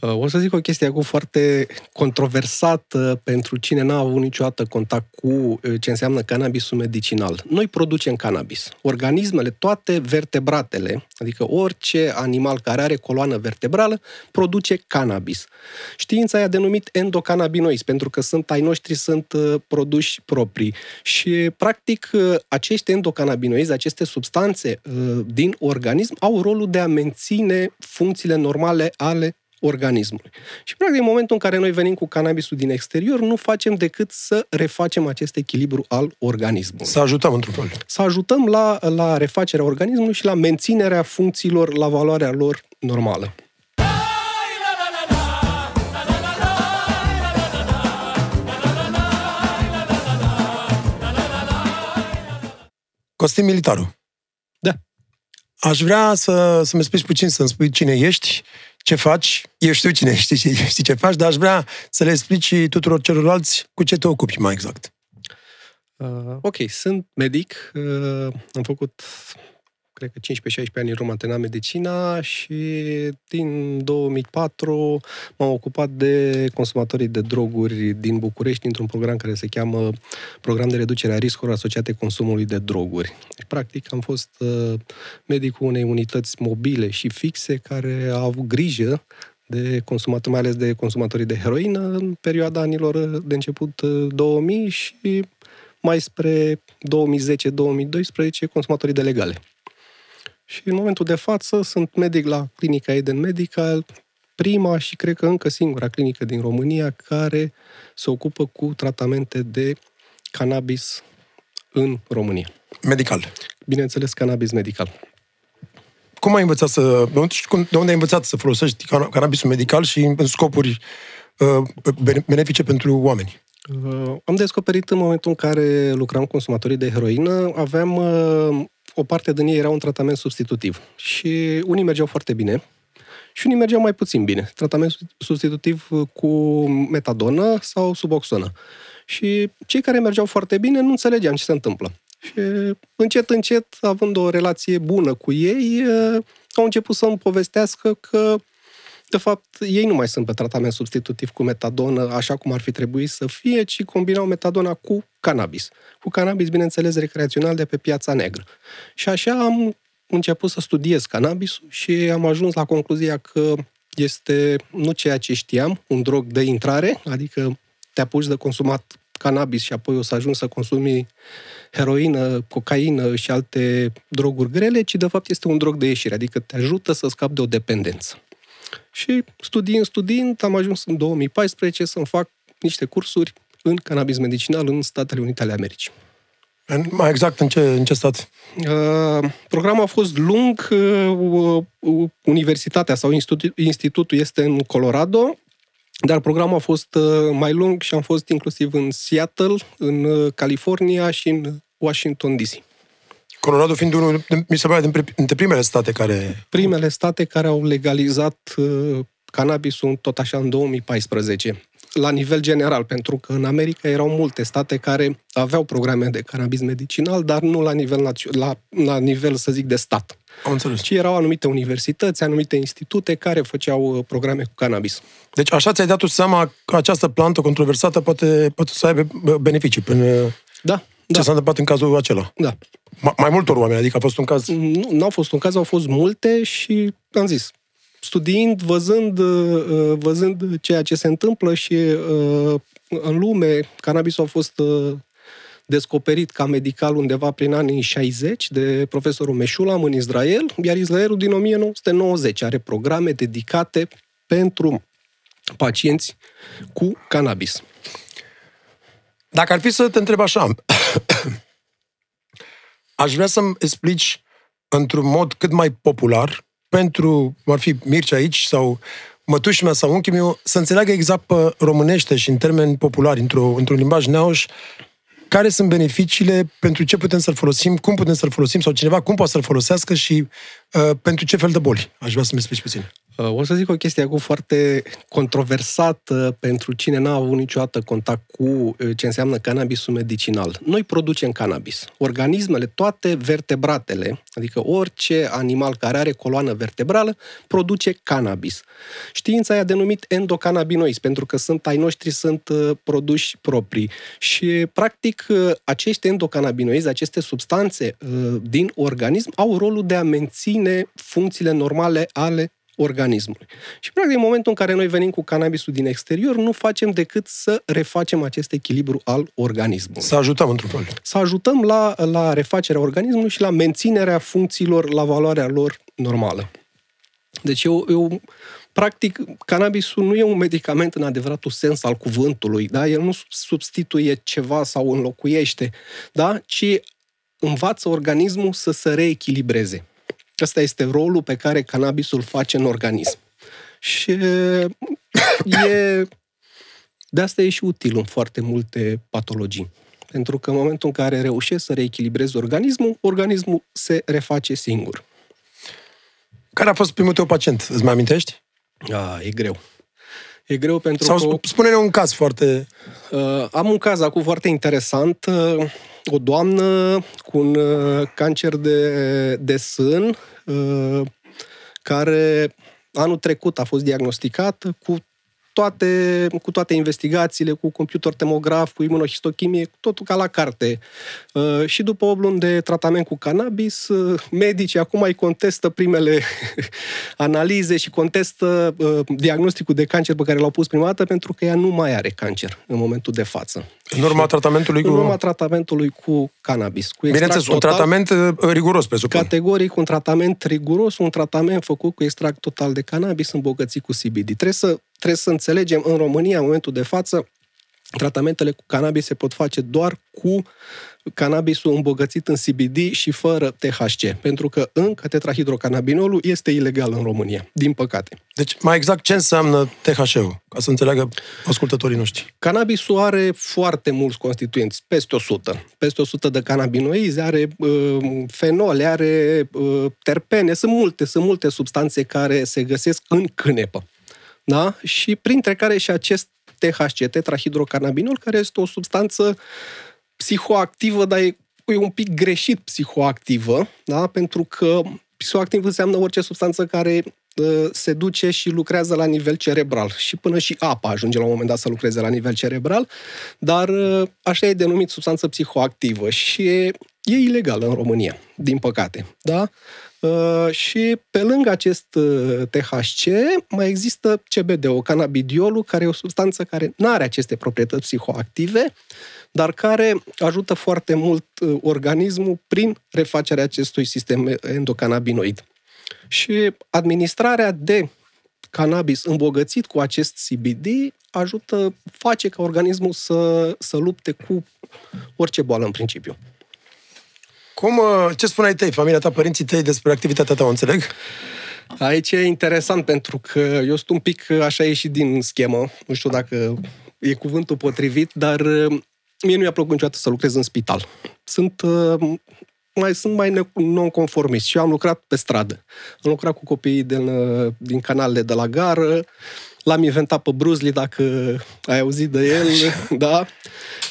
Uh, o să zic o chestie acum foarte controversată pentru cine n-a avut niciodată contact cu uh, ce înseamnă cannabisul medicinal. Noi producem cannabis. Organismele, toate vertebratele, adică orice animal care are coloană vertebrală, produce cannabis. Știința i-a denumit endocannabinoizi, pentru că sunt ai noștri, sunt uh, produși proprii. Și, practic, acești endocannabinoizi, aceste substanțe din organism, au rolul de a menține funcțiile normale ale organismului. Și, practic, în momentul în care noi venim cu cannabisul din exterior, nu facem decât să refacem acest echilibru al organismului. Să ajutăm, într-un fel. Să ajutăm la, la refacerea organismului și la menținerea funcțiilor la valoarea lor normală. Costin Militaru. Da. Aș vrea să, să-mi spui puțin, să-mi spui cine ești, ce faci, eu știu cine știi, știi ce faci, dar aș vrea să le explici tuturor celorlalți cu ce te ocupi mai exact. Uh, ok, sunt medic, uh, am făcut cred că 15-16 ani în Roma antrenat medicina și din 2004 m-am ocupat de consumatorii de droguri din București într-un program care se cheamă Program de reducere a riscurilor asociate consumului de droguri. Deci, practic, am fost uh, medicul unei unități mobile și fixe care a avut grijă de consumatori, mai ales de consumatorii de heroină în perioada anilor de început 2000 uh, și mai spre 2010-2012 consumatorii de legale. Și în momentul de față sunt medic la clinica Eden Medical, prima și cred că încă singura clinică din România care se ocupă cu tratamente de cannabis în România. Medical. Bineînțeles, cannabis medical. Cum ai învățat să... De unde ai învățat să folosești cannabisul medical și în scopuri uh, benefice pentru oameni? Uh, am descoperit în momentul în care lucram cu consumatorii de heroină, aveam uh, o parte din ei erau un tratament substitutiv. Și unii mergeau foarte bine și unii mergeau mai puțin bine. Tratament substitutiv cu metadonă sau suboxonă. Și cei care mergeau foarte bine nu înțelegeam ce se întâmplă. Și încet, încet, având o relație bună cu ei, au început să-mi povestească că de fapt, ei nu mai sunt pe tratament substitutiv cu metadonă, așa cum ar fi trebuit să fie, ci combinau metadona cu cannabis. Cu cannabis, bineînțeles, recreațional de pe piața negră. Și așa am început să studiez cannabisul și am ajuns la concluzia că este nu ceea ce știam, un drog de intrare, adică te apuci de consumat cannabis și apoi o să ajungi să consumi heroină, cocaină și alte droguri grele, ci de fapt este un drog de ieșire, adică te ajută să scapi de o dependență. Și studiind, studiind, am ajuns în 2014 să-mi fac niște cursuri în cannabis medicinal în Statele Unite ale Americii. Mai exact, în ce, în ce stat? Uh, programul a fost lung. Uh, uh, universitatea sau institu- institutul este în Colorado, dar programul a fost uh, mai lung și am fost inclusiv în Seattle, în uh, California și în Washington DC. Colorado fiind unul, mi se pare, dintre primele state care... Primele state care au legalizat uh, cannabisul tot așa în 2014 la nivel general, pentru că în America erau multe state care aveau programe de cannabis medicinal, dar nu la nivel, la, la nivel să zic, de stat. Am înțeles. Ci erau anumite universități, anumite institute care făceau uh, programe cu cannabis. Deci așa ți-ai dat tu seama că această plantă controversată poate, poate să aibă beneficii până... Da, ce da. s-a întâmplat în cazul acela? Da. Ma, mai multor oameni, adică a fost un caz... Nu, nu a fost un caz, au fost multe și am zis, studiind, văzând, uh, văzând ceea ce se întâmplă și uh, în lume, cannabisul a fost uh, descoperit ca medical undeva prin anii 60 de profesorul Meșulam în Israel, iar Israelul din 1990 are programe dedicate pentru pacienți cu cannabis. Dacă ar fi să te întreb așa, aș vrea să-mi explici într-un mod cât mai popular, pentru, ar fi Mircea aici sau mătușii mea sau unchiul meu, să înțeleagă exact pe românește și în termeni populari, într-o, într-un limbaj neauș, care sunt beneficiile, pentru ce putem să-l folosim, cum putem să-l folosim sau cineva cum poate să-l folosească și uh, pentru ce fel de boli. Aș vrea să-mi explici puțin. Uh, o să zic o chestie acum foarte controversată pentru cine n-a avut niciodată contact cu uh, ce înseamnă cannabisul medicinal. Noi producem cannabis. Organismele, toate vertebratele, adică orice animal care are coloană vertebrală, produce cannabis. Știința i-a denumit endocannabinoizi, pentru că sunt ai noștri sunt uh, produși proprii. Și, practic, acești endocannabinoizi, aceste substanțe din organism, au rolul de a menține funcțiile normale ale organismului. Și, practic, în momentul în care noi venim cu cannabisul din exterior, nu facem decât să refacem acest echilibru al organismului. Să ajutăm, într-un fel. Să ajutăm la, la refacerea organismului și la menținerea funcțiilor la valoarea lor normală. Deci eu, eu practic, cannabisul nu e un medicament în adevăratul sens al cuvântului, da? El nu substituie ceva sau înlocuiește, da? Ci învață organismul să se reechilibreze. Ăsta este rolul pe care cannabisul face în organism. Și e, de asta e și util în foarte multe patologii. Pentru că în momentul în care reușești să reechilibrezi organismul, organismul se reface singur. Care a fost primul tău pacient? Îți mai amintești? A, e greu. E greu pentru Sau că... spune-ne un caz foarte... Uh, am un caz acum foarte interesant. Uh, o doamnă cu un uh, cancer de, de sân uh, care anul trecut a fost diagnosticată cu toate, cu toate investigațiile, cu computer tomograf, cu imunohistochimie, totul ca la carte. Uh, și după o luni de tratament cu cannabis, uh, medicii acum mai contestă primele analize și contestă uh, diagnosticul de cancer pe care l-au pus prima dată pentru că ea nu mai are cancer în momentul de față. În urma tratamentului cu... În urma tratamentului cu cannabis. Cu Bineînțeles, un tratament riguros, presupun. Categoric, un tratament riguros, un tratament făcut cu extract total de cannabis îmbogățit cu CBD. Trebuie să trebuie să înțelegem în România, în momentul de față, tratamentele cu cannabis se pot face doar cu cannabisul îmbogățit în CBD și fără THC, pentru că încă tetrahidrocannabinolul este ilegal în România, din păcate. Deci, mai exact, ce înseamnă THC-ul, ca să înțeleagă ascultătorii noștri? Cannabisul are foarte mulți constituenți, peste 100. Peste 100 de cannabinoizi, are uh, fenole, are uh, terpene, sunt multe, sunt multe substanțe care se găsesc în cânepă da? și printre care și acest THC, tetrahidrocannabinol, care este o substanță psihoactivă, dar e, e un pic greșit psihoactivă, da? pentru că psihoactiv înseamnă orice substanță care ă, se duce și lucrează la nivel cerebral. Și până și apa ajunge la un moment dat să lucreze la nivel cerebral, dar ă, așa e denumit substanță psihoactivă și e, e ilegală în România, din păcate. Da? Uh, și pe lângă acest uh, THC mai există CBD-ul, cannabidiolul, care e o substanță care nu are aceste proprietăți psihoactive, dar care ajută foarte mult uh, organismul prin refacerea acestui sistem endocannabinoid. Și administrarea de cannabis îmbogățit cu acest CBD ajută, face ca organismul să, să lupte cu orice boală în principiu. Cum, uh, ce spuneai tăi, familia ta, părinții tăi despre activitatea ta, o înțeleg? Aici e interesant pentru că eu sunt un pic așa ieșit din schemă. Nu știu dacă e cuvântul potrivit, dar uh, mie nu mi-a plăcut niciodată să lucrez în spital. Sunt uh, mai, sunt mai non-conformist și eu am lucrat pe stradă. Am lucrat cu copiii din, din canalele de la gară, l-am inventat pe Bruce Lee, dacă ai auzit de el, da?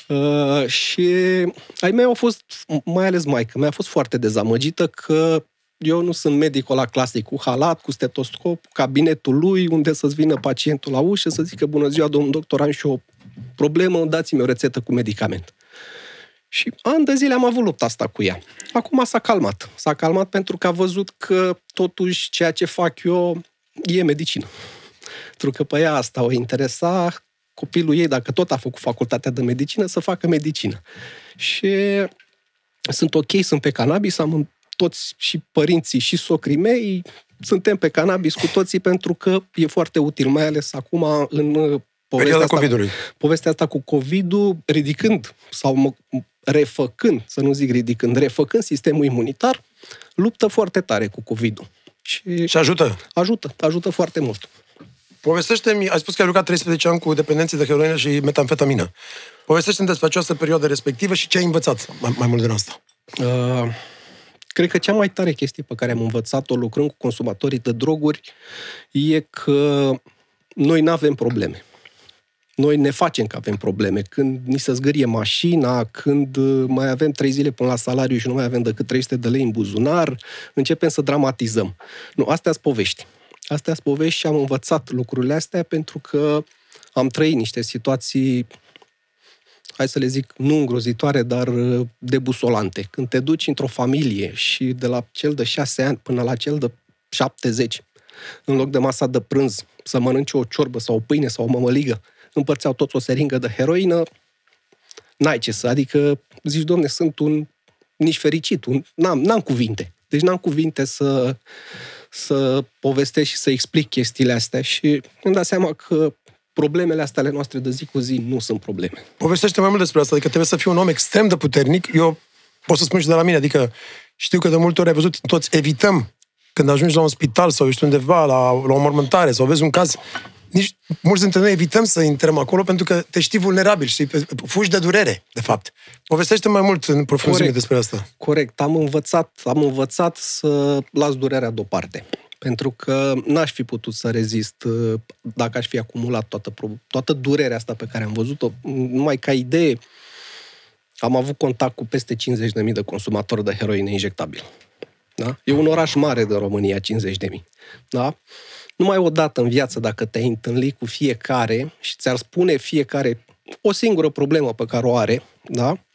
Uh, și ai mei au fost, mai ales maică mea, a fost foarte dezamăgită că eu nu sunt medicul la clasic cu halat, cu stetoscop, cabinetul lui, unde să-ți vină pacientul la ușă să zică bună ziua, domnul doctor, am și o problemă, dați-mi o rețetă cu medicament. Și ani de zile am avut lupta asta cu ea. Acum s-a calmat. S-a calmat pentru că a văzut că totuși ceea ce fac eu e medicină. Pentru că pe ea asta o interesa copilul ei, dacă tot a făcut facultatea de medicină, să facă medicină. Și sunt ok, sunt pe cannabis, am toți și părinții și socrii mei, suntem pe cannabis cu toții pentru că e foarte util, mai ales acum în povestea asta, COVID-ului. povestea asta cu COVID-ul, ridicând sau mă, refăcând, să nu zic ridicând, refăcând sistemul imunitar, luptă foarte tare cu COVID-ul. Și, și ajută? Ajută, ajută foarte mult. Povestește-mi, ai spus că ai lucrat 13 ani cu dependenții de heroină și metamfetamină. Povestește-mi despre această perioadă respectivă și ce ai învățat mai, mai mult din asta. Uh, Cred că cea mai tare chestie pe care am învățat-o lucrând cu consumatorii de droguri e că noi nu avem probleme. Noi ne facem că avem probleme. Când ni se zgârie mașina, când uh, mai avem trei zile până la salariu și nu mai avem decât 300 de lei în buzunar, începem să dramatizăm. Nu, astea sunt povești. Astea sunt povești și am învățat lucrurile astea pentru că am trăit niște situații hai să le zic, nu îngrozitoare, dar uh, debusolante. Când te duci într-o familie și de la cel de șase ani până la cel de 70, în loc de masa de prânz, să mănânci o ciorbă sau o pâine sau o mămăligă, împărțeau toți o seringă de heroină, n-ai ce să, adică zici, domne, sunt un nici fericit, un, n-am, n-am cuvinte. Deci n-am cuvinte să, să povestesc și să explic chestiile astea și îmi dat seama că problemele astea ale noastre de zi cu zi nu sunt probleme. Povestește mai mult despre asta, adică trebuie să fii un om extrem de puternic. Eu pot să spun și de la mine, adică știu că de multe ori ai văzut, toți evităm când ajungi la un spital sau ești undeva la, la o mormântare sau vezi un caz, nici mulți dintre noi evităm să intrăm acolo pentru că te știi vulnerabil, și fugi de durere, de fapt. Povestește mai mult în profunzime despre asta. Corect. Am învățat, am învățat să las durerea deoparte. Pentru că n-aș fi putut să rezist uh, dacă aș fi acumulat toată, toată durerea asta pe care am văzut-o. Numai ca idee, am avut contact cu peste 50.000 de consumatori de heroină injectabil. Da? E un oraș mare de România, 50.000. Da? Numai o dată în viață, dacă te-ai întâlnit cu fiecare și ți-ar spune fiecare o singură problemă pe care o are, da?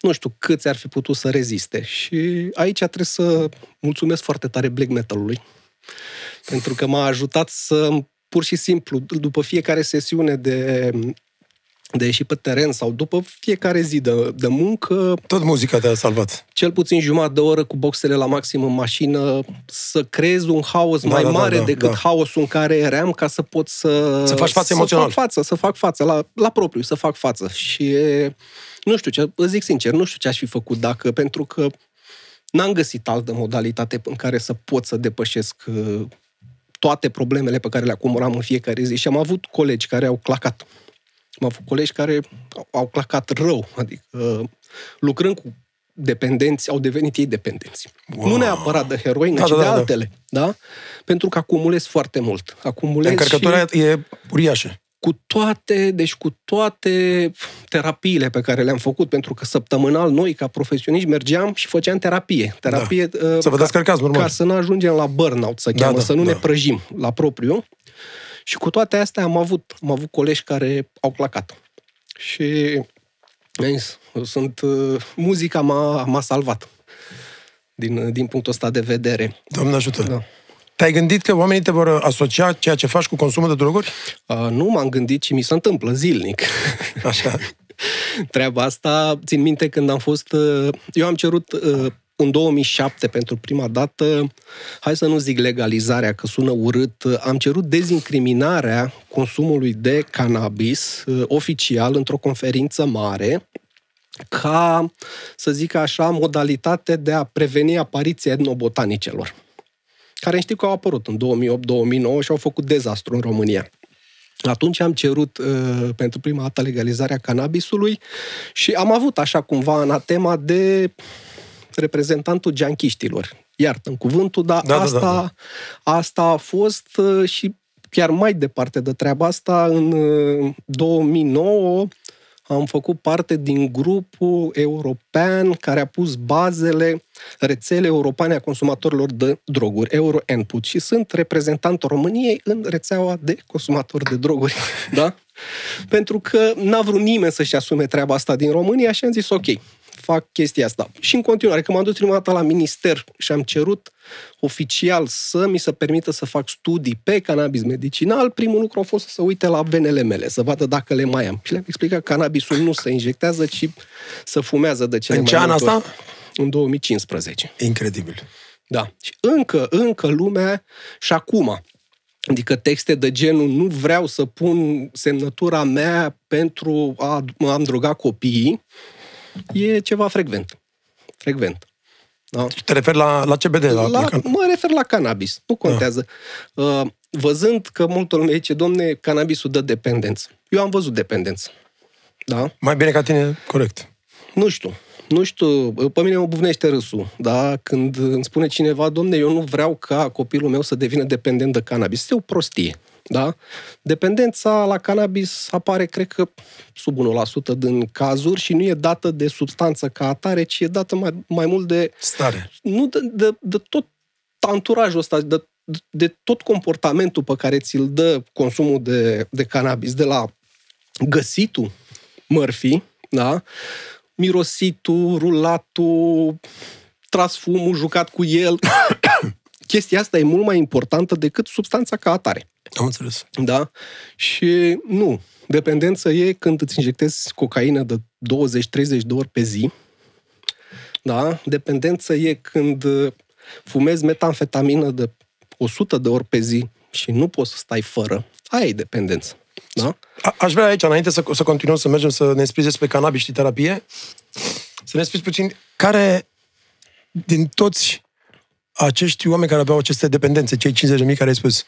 nu știu câți ar fi putut să reziste. Și aici trebuie să mulțumesc foarte tare black metal-ului, pentru că m-a ajutat să pur și simplu, după fiecare sesiune de de ieși pe teren sau după fiecare zi de, de muncă. Tot muzica te-a salvat. Cel puțin jumătate de oră cu boxele la maxim în mașină, să creezi un haos da, mai da, mare da, da, decât da. haosul în care eram ca să pot să... Să faci față să emoțional. Să fac față, să fac față, la, la propriu, să fac față. Și nu știu ce, zic sincer, nu știu ce aș fi făcut dacă, pentru că n-am găsit altă modalitate în care să pot să depășesc uh, toate problemele pe care le acumulam în fiecare zi și am avut colegi care au clacat am avut colegi care au clacat rău, adică lucrând cu dependenți, au devenit ei dependenți. Wow. Nu neapărat de heroină, da, ci da, de da, da. altele. Da. da? Pentru că acumulezi foarte mult. Acumulezi Încărcătura și... e uriașă. Cu toate, deci cu toate terapiile pe care le-am făcut, pentru că săptămânal noi, ca profesioniști, mergeam și făceam terapie. Terapie da. uh, să vă descărcați, normal. Ca să nu ajungem la burnout, să da, cheamă, da, să nu da. ne prăjim la propriu. Și cu toate astea am avut, am avut colegi care au clacat. Și sunt, uh, muzica m-a, m-a salvat din, din punctul ăsta de vedere. Doamne ajută! Da. Te-ai gândit că oamenii te vor asocia ceea ce faci cu consumul de droguri? Uh, nu m-am gândit, ci mi se întâmplă zilnic. Așa. Treaba asta, țin minte când am fost... Uh, eu am cerut uh, în 2007, pentru prima dată, hai să nu zic legalizarea, că sună urât, am cerut dezincriminarea consumului de cannabis uh, oficial într-o conferință mare, ca, să zic așa, modalitate de a preveni apariția etnobotanicelor, care știu că au apărut în 2008-2009 și au făcut dezastru în România. Atunci am cerut uh, pentru prima dată legalizarea cannabisului și am avut așa cumva anatema de reprezentantul geanchiștilor. Iartă în cuvântul, dar da, asta, da, da, da. asta a fost uh, și chiar mai departe de treaba asta, în 2009 uh, am făcut parte din grupul european care a pus bazele rețele europene a consumatorilor de droguri, Euro-Input, și sunt reprezentantul României în rețeaua de consumatori de droguri. Da? Pentru că n-a vrut nimeni să-și asume treaba asta din România și am zis, ok, fac chestia asta. Și în continuare, când m-am dus prima dată la minister și am cerut oficial să mi se permită să fac studii pe cannabis medicinal, primul lucru a fost să se uite la venele mele, să vadă dacă le mai am. Și le-am explicat că cannabisul nu se injectează, ci se fumează de cele în mai ce an asta? În 2015. Incredibil. Da. Și încă, încă lumea și acum, Adică texte de genul nu vreau să pun semnătura mea pentru a am droga copiii, e ceva frecvent. Frecvent. Da? Te referi la, la CBD? La, la, la mă refer la cannabis. Nu contează. Da. Uh, văzând că multă lume zice, domne, cannabisul dă dependență. Eu am văzut dependență. Da? Mai bine ca tine, corect. Nu știu. nu știu, pe mine mă buvnește râsul, da? Când îmi spune cineva, domne, eu nu vreau ca copilul meu să devină dependent de cannabis. Este o prostie, da? Dependența la cannabis apare, cred că, sub 1% din cazuri și nu e dată de substanță ca atare, ci e dată mai, mai mult de... Stare. Nu de, de, de tot anturajul ăsta, de, de tot comportamentul pe care ți-l dă consumul de, de cannabis, de la găsitul mărfii, da? mirositul, rulatul, tras fumul, jucat cu el. Chestia asta e mult mai importantă decât substanța ca atare. Am înțeles. Da? Și nu. Dependență e când îți injectezi cocaină de 20-30 de ori pe zi. Da? Dependență e când fumezi metamfetamină de 100 de ori pe zi și nu poți să stai fără. Aia e dependență. Da? A, aș vrea aici, înainte să, să continuăm să mergem să ne explici despre cannabis și terapie, să ne explici puțin care din toți acești oameni care aveau aceste dependențe, cei 50 de mii care ai spus,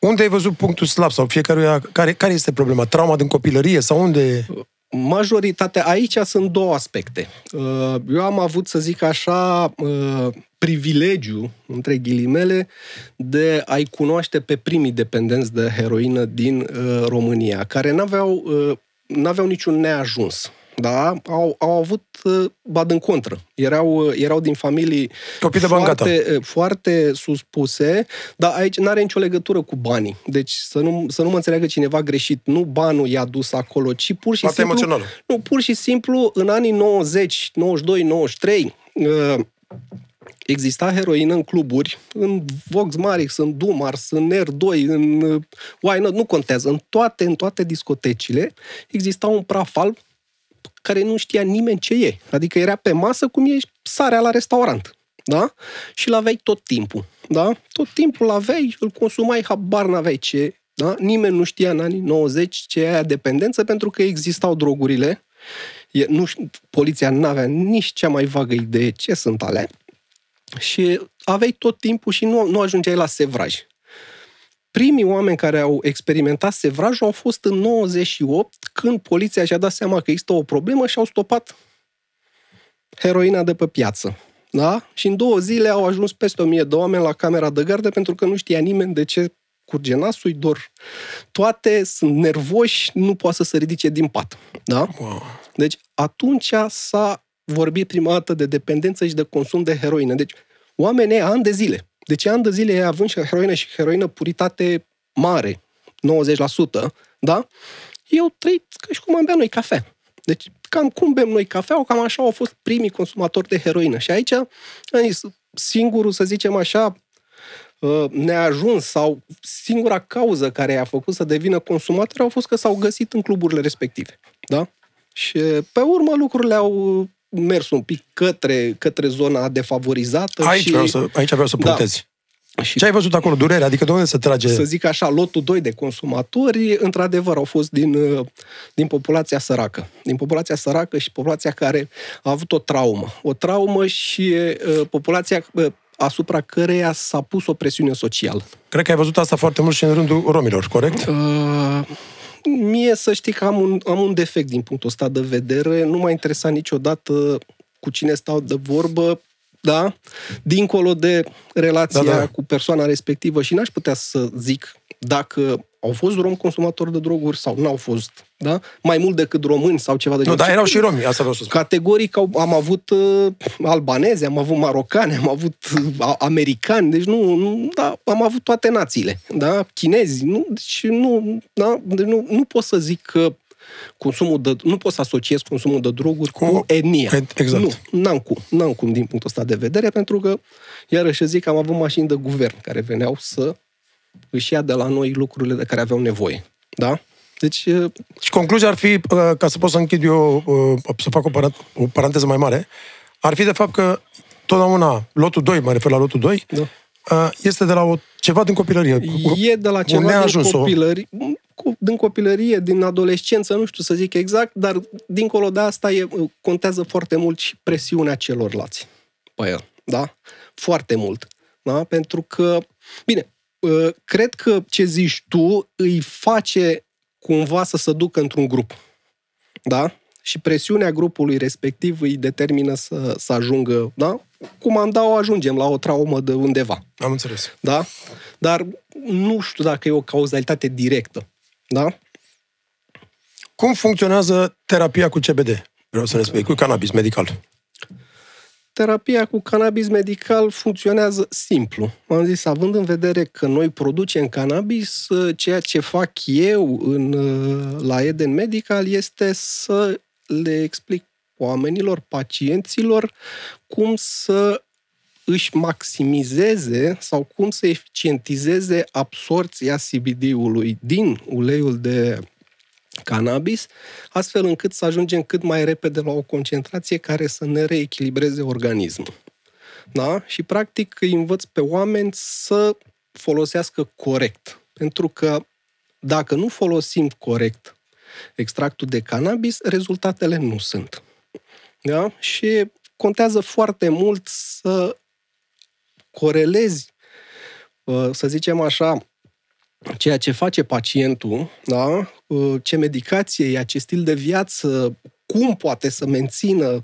unde ai văzut punctul slab sau fiecare care, care este problema? Trauma din copilărie sau unde... Majoritatea, aici sunt două aspecte. Uh, eu am avut, să zic așa, uh, privilegiu, între ghilimele, de a-i cunoaște pe primii dependenți de heroină din uh, România, care n-aveau, n-aveau niciun neajuns da, au, au avut uh, bad în contră. Erau, uh, erau din familii Copii de foarte, uh, foarte suspuse, dar aici nu are nicio legătură cu banii. Deci să nu, să nu mă înțeleagă cineva greșit. Nu banul i-a dus acolo, ci pur și Partea simplu... emoțională. Nu, pur și simplu, în anii 90, 92, 93, exista heroină în cluburi, în Vox Marix, în Dumars, în R2, în Why Not, nu contează. În toate, în toate discotecile exista un praf alb care nu știa nimeni ce e. Adică era pe masă cum e sarea la restaurant. Da? Și l-aveai tot timpul. Da? Tot timpul l-aveai, îl consumai, habar n-aveai ce. Da? Nimeni nu știa în anii 90 ce e aia dependență pentru că existau drogurile. E, nu, poliția nu avea nici cea mai vagă idee ce sunt alea. Și aveai tot timpul și nu, nu ajungeai la sevraj primii oameni care au experimentat sevrajul au fost în 98, când poliția și-a dat seama că există o problemă și au stopat heroina de pe piață. Da? Și în două zile au ajuns peste 1000 de oameni la camera de gardă pentru că nu știa nimeni de ce curge nasul, dor. Toate sunt nervoși, nu poate să se ridice din pat. Da? Wow. Deci atunci s-a vorbit prima dată de dependență și de consum de heroină. Deci oamenii ani de zile deci ani de zile având și heroină și heroină puritate mare, 90%, da? Eu trăit ca și cum am bea noi cafea. Deci cam cum bem noi cafea, cam așa au fost primii consumatori de heroină. Și aici, singurul, să zicem așa, uh, neajuns sau singura cauză care a făcut să devină consumator au fost că s-au găsit în cluburile respective. Da? Și pe urmă lucrurile au mers un pic către, către zona defavorizată. Aici, și, vreau, să, aici vreau să da. puntezi. Da. Și Ce ai văzut acolo? Durere? Adică de unde se trage? Să zic așa, lotul 2 de consumatori, într-adevăr, au fost din, uh, din populația săracă. Din populația săracă și populația care a avut o traumă. O traumă și uh, populația uh, asupra căreia s-a pus o presiune socială. Cred că ai văzut asta foarte mult și în rândul romilor, corect? Uh, mie să știi că am un, am un defect din punctul ăsta de vedere. Nu m-a interesat niciodată cu cine stau de vorbă, da? Dincolo de relația da, da. cu persoana respectivă și n-aș putea să zic dacă au fost romi consumatori de droguri sau nu au fost, da? Mai mult decât români sau ceva de genul. Nu, dar erau și romi, asta vreau să spun. Categoric au, am avut uh, albaneze, am avut marocani, am avut uh, americani, deci nu, nu da, am avut toate națiile, da? Chinezi, nu, deci nu, da? Deci nu, nu pot să zic că consumul de, nu pot să asociez consumul de droguri cu, cu etnia. Exact. Nu, n-am cum, n-am cum din punctul ăsta de vedere, pentru că, iarăși zic, că am avut mașini de guvern care veneau să își ia de la noi lucrurile de care aveau nevoie. Da? Deci... Și concluzia ar fi, ca să pot să închid eu, să fac o, parant- o paranteză mai mare, ar fi de fapt că totdeauna lotul 2, mă refer la lotul 2, da. este de la o, ceva din copilărie. E de la ceva din copilărie, din copilărie, din adolescență, nu știu să zic exact, dar dincolo de asta e, contează foarte mult și presiunea celorlalți pe el. Da? Foarte mult. Da? Pentru că, bine, Uh, cred că ce zici tu îi face cumva să se ducă într-un grup. Da? și presiunea grupului respectiv îi determină să, să ajungă, da? Cum am dat, ajungem la o traumă de undeva. Am înțeles. Da? Dar nu știu dacă e o cauzalitate directă. Da? Cum funcționează terapia cu CBD? Vreau să ne spui, cu cannabis medical. Terapia cu cannabis medical funcționează simplu. Am zis, având în vedere că noi producem cannabis, ceea ce fac eu în, la Eden Medical este să le explic oamenilor, pacienților, cum să își maximizeze sau cum să eficientizeze absorția CBD-ului din uleiul de cannabis, astfel încât să ajungem cât mai repede la o concentrație care să ne reechilibreze organismul. Da? Și practic îi învăț pe oameni să folosească corect. Pentru că dacă nu folosim corect extractul de cannabis, rezultatele nu sunt. Da? Și contează foarte mult să corelezi, uh, să zicem așa, ceea ce face pacientul, da? Uh, ce medicație e, ce stil de viață, cum poate să mențină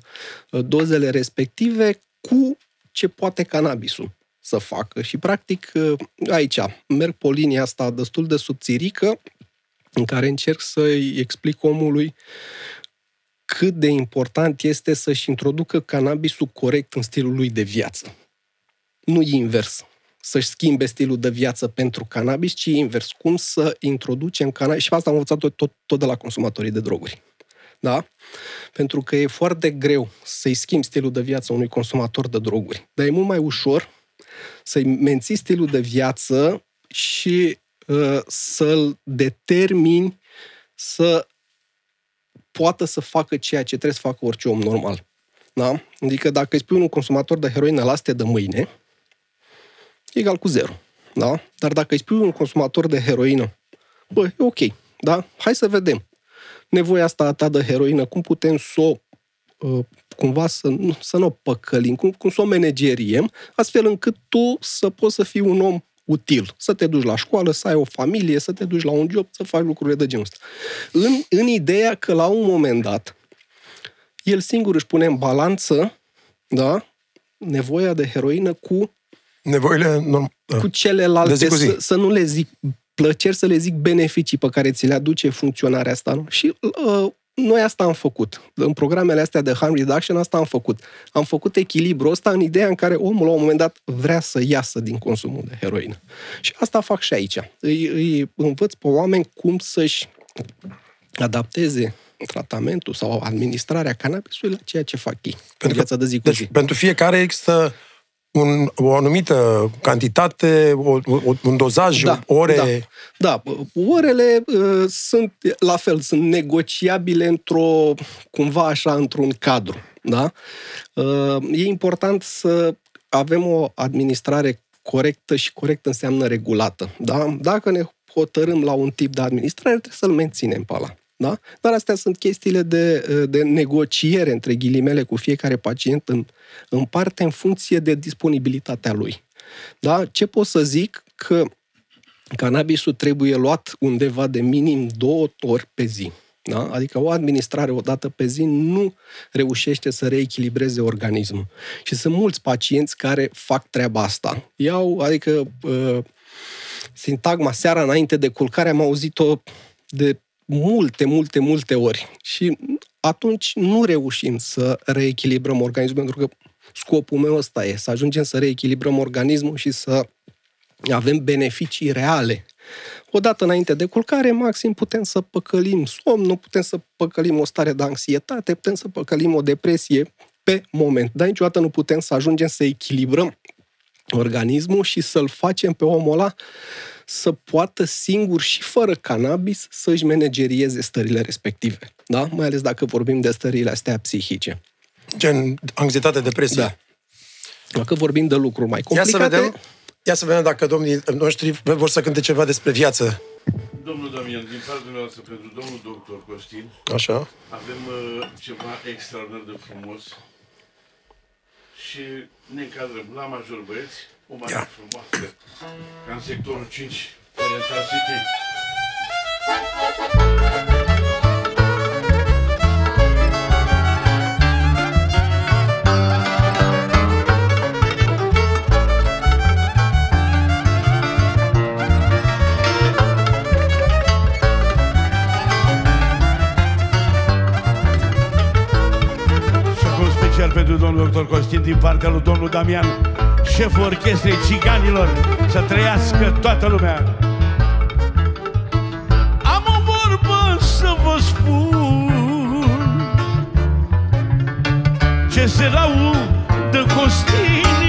uh, dozele respective cu ce poate cannabisul să facă. Și, practic, aici merg pe linia asta destul de subțirică, în care încerc să-i explic omului cât de important este să-și introducă cannabisul corect în stilul lui de viață. Nu invers. Să-și schimbe stilul de viață pentru cannabis, ci invers. Cum să introducem cannabis. Și asta am învățat tot, tot, tot de la consumatorii de droguri. Da? Pentru că e foarte greu să-i schimbi stilul de viață unui consumator de droguri. Dar e mult mai ușor să-i menții stilul de viață și uh, să-l determini să poată să facă ceea ce trebuie să facă orice om normal. Da? Adică dacă îi spui un consumator de heroină la de mâine, e egal cu zero. Da? Dar dacă îi spui un consumator de heroină, bă, e ok, da? Hai să vedem. Nevoia asta a ta de heroină, cum putem să o uh, cumva să, să nu o păcălim, cum, cum să o manageriem, astfel încât tu să poți să fii un om util. Să te duci la școală, să ai o familie, să te duci la un job, să faci lucrurile de genul ăsta. În, în ideea că la un moment dat el singur își pune în balanță da, nevoia de heroină cu nevoile norm- cu celelalte, zi zi. Să, să nu le zic plăceri, să le zic beneficii pe care ți le aduce funcționarea asta. Nu? Și uh, noi asta am făcut. În programele astea de harm reduction, asta am făcut. Am făcut echilibru ăsta în ideea în care omul la un moment dat vrea să iasă din consumul de heroină. Și asta fac și aici. Îi, îi învăț pe oameni cum să-și adapteze tratamentul sau administrarea cannabisului la ceea ce fac ei pentru în viața de zi cu deci, zi. Pentru fiecare există un, o anumită cantitate, o, o, un dozaj, da, ore... Da, da. orele uh, sunt la fel, sunt negociabile într-o, cumva așa, într-un cadru. Da? Uh, e important să avem o administrare corectă și corect înseamnă regulată. Da? Dacă ne hotărâm la un tip de administrare, trebuie să-l menținem pe ăla. Da? Dar astea sunt chestiile de, de negociere, între ghilimele, cu fiecare pacient în, în parte, în funcție de disponibilitatea lui. Da? Ce pot să zic? Că cannabisul trebuie luat undeva de minim două ori pe zi. Da? Adică o administrare o dată pe zi nu reușește să reechilibreze organismul. Și sunt mulți pacienți care fac treaba asta. Iau, adică, uh, sintagma seara înainte de culcare am auzit-o de multe, multe, multe ori. Și atunci nu reușim să reechilibrăm organismul, pentru că scopul meu ăsta e, să ajungem să reechilibrăm organismul și să avem beneficii reale. Odată înainte de culcare, maxim putem să păcălim somn, putem să păcălim o stare de anxietate, putem să păcălim o depresie pe moment. Dar niciodată nu putem să ajungem să echilibrăm organismul și să-l facem pe omul ăla să poată singur și fără cannabis să-și managerieze stările respective. Da? Mai ales dacă vorbim de stările astea psihice. Gen anxietate, depresie. Da. Dacă vorbim de lucruri mai complicate... Ia să vedem, ia să vedem dacă domnii noștri vor să cânte ceva despre viață. Domnul Damian, din partea noastră, pentru domnul doctor Costin, Așa. avem uh, ceva extraordinar de frumos și ne încadrăm la major băieți, o mai Ia. frumoasă, ca în sectorul 5, Oriental City. Domnul doctor Costin din partea lui domnul Damian, șeful orchestrei țiganilor, să trăiască toată lumea. Am o vorbă să vă spun ce se laudă Costinii.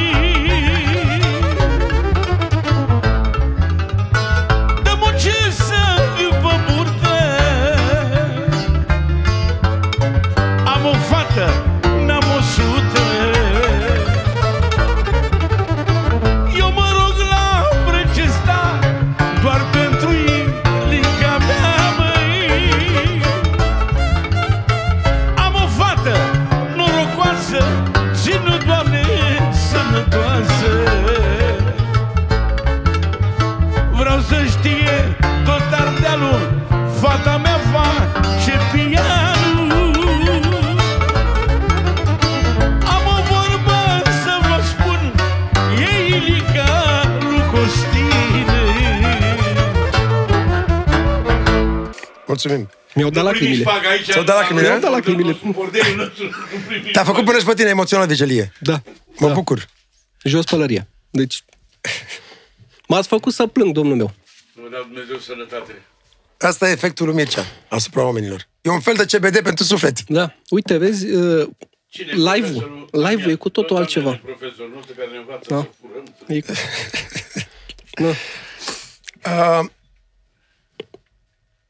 Mulțumim. Mi-au dat lacrimile. Ți-au dat lacrimile? Mi-au dat lacrimile. Te-a făcut până și pe tine emoționat vigilie. Da. Mă da. bucur. Jos pălăria. Deci, m-ați făcut să plâng, domnul meu. Vă dau Dumnezeu sănătate. Asta e efectul lui Mircea asupra oamenilor. E un fel de CBD pentru suflet. Da. Uite, vezi, uh, Cine live-ul. profesorul? Live-ul e cu Tot totul Damian altceva. e Profesorul nostru care ne învață Da. să furăm. E cu... da. Uh,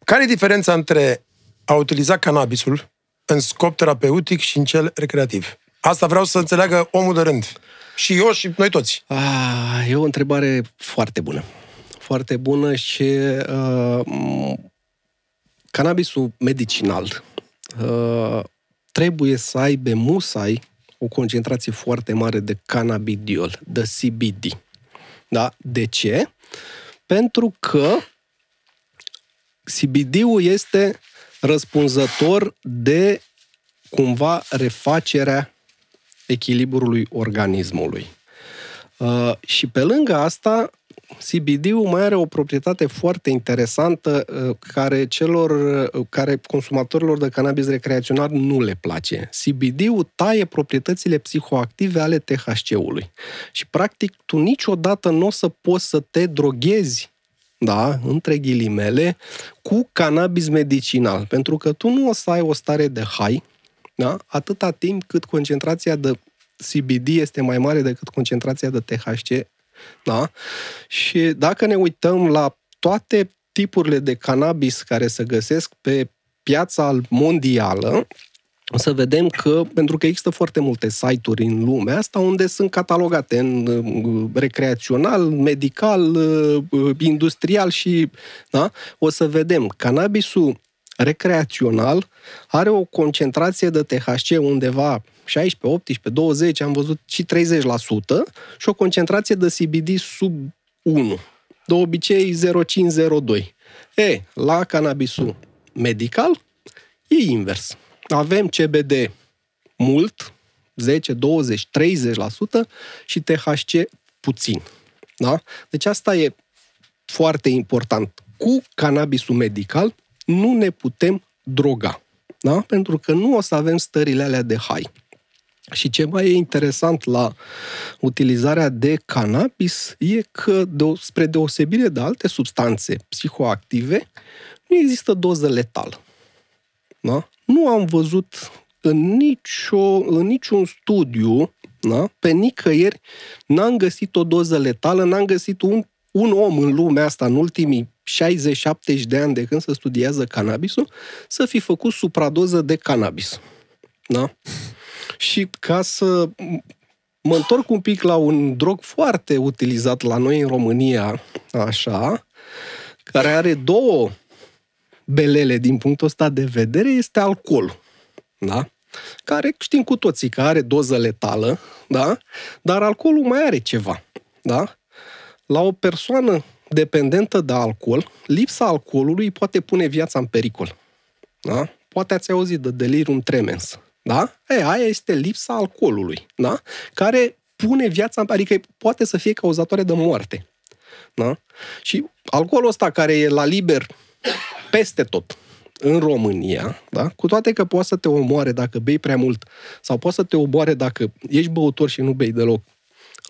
care e diferența între a utiliza cannabisul în scop terapeutic și în cel recreativ? Asta vreau să înțeleagă omul de rând. Și eu și noi toți. Ah, e o întrebare foarte bună. Foarte bună și uh, m- cannabisul medicinal uh, trebuie să aibă musai o concentrație foarte mare de cannabidiol, de CBD. Da? De ce? Pentru că CBD-ul este răspunzător de cumva refacerea echilibrului organismului. Uh, și pe lângă asta, CBD-ul mai are o proprietate foarte interesantă uh, care celor uh, care consumatorilor de cannabis recreațional nu le place. CBD-ul taie proprietățile psihoactive ale THC-ului. Și practic tu niciodată nu o să poți să te droghezi da, între ghilimele, cu cannabis medicinal. Pentru că tu nu o să ai o stare de high, da? atâta timp cât concentrația de CBD este mai mare decât concentrația de THC. Da? Și dacă ne uităm la toate tipurile de cannabis care se găsesc pe piața mondială, o să vedem că, pentru că există foarte multe site-uri în lumea asta unde sunt catalogate în uh, recreațional, medical, uh, uh, industrial și, da? O să vedem, cannabisul recreațional are o concentrație de THC undeva 16, 18, 20, am văzut și 30% și o concentrație de CBD sub 1. De obicei 0,5-0,2. E, la cannabisul medical e invers. Avem CBD mult, 10, 20, 30% și THC puțin. Da? Deci asta e foarte important. Cu cannabisul medical nu ne putem droga. Da? Pentru că nu o să avem stările alea de high. Și ce mai e interesant la utilizarea de cannabis e că, de, spre deosebire de alte substanțe psihoactive, nu există doză letală. Da? Nu am văzut în, nicio, în niciun studiu, da? pe nicăieri, n-am găsit o doză letală, n-am găsit un, un om în lumea asta în ultimii 60-70 de ani de când se studiază cannabisul, să fi făcut supradoză de cannabis. Da? Și ca să mă întorc un pic la un drog foarte utilizat la noi în România, așa, care are două belele din punctul ăsta de vedere, este alcool. Da? Care știm cu toții că are doză letală, da? dar alcoolul mai are ceva. Da? La o persoană dependentă de alcool, lipsa alcoolului poate pune viața în pericol. Da? Poate ați auzit de delirium tremens. Da? E, aia este lipsa alcoolului, da? care pune viața, adică poate să fie cauzatoare de moarte. Da? Și alcoolul ăsta care e la liber peste tot, în România, da? cu toate că poate să te omoare dacă bei prea mult sau poate să te omoare dacă ești băutor și nu bei deloc,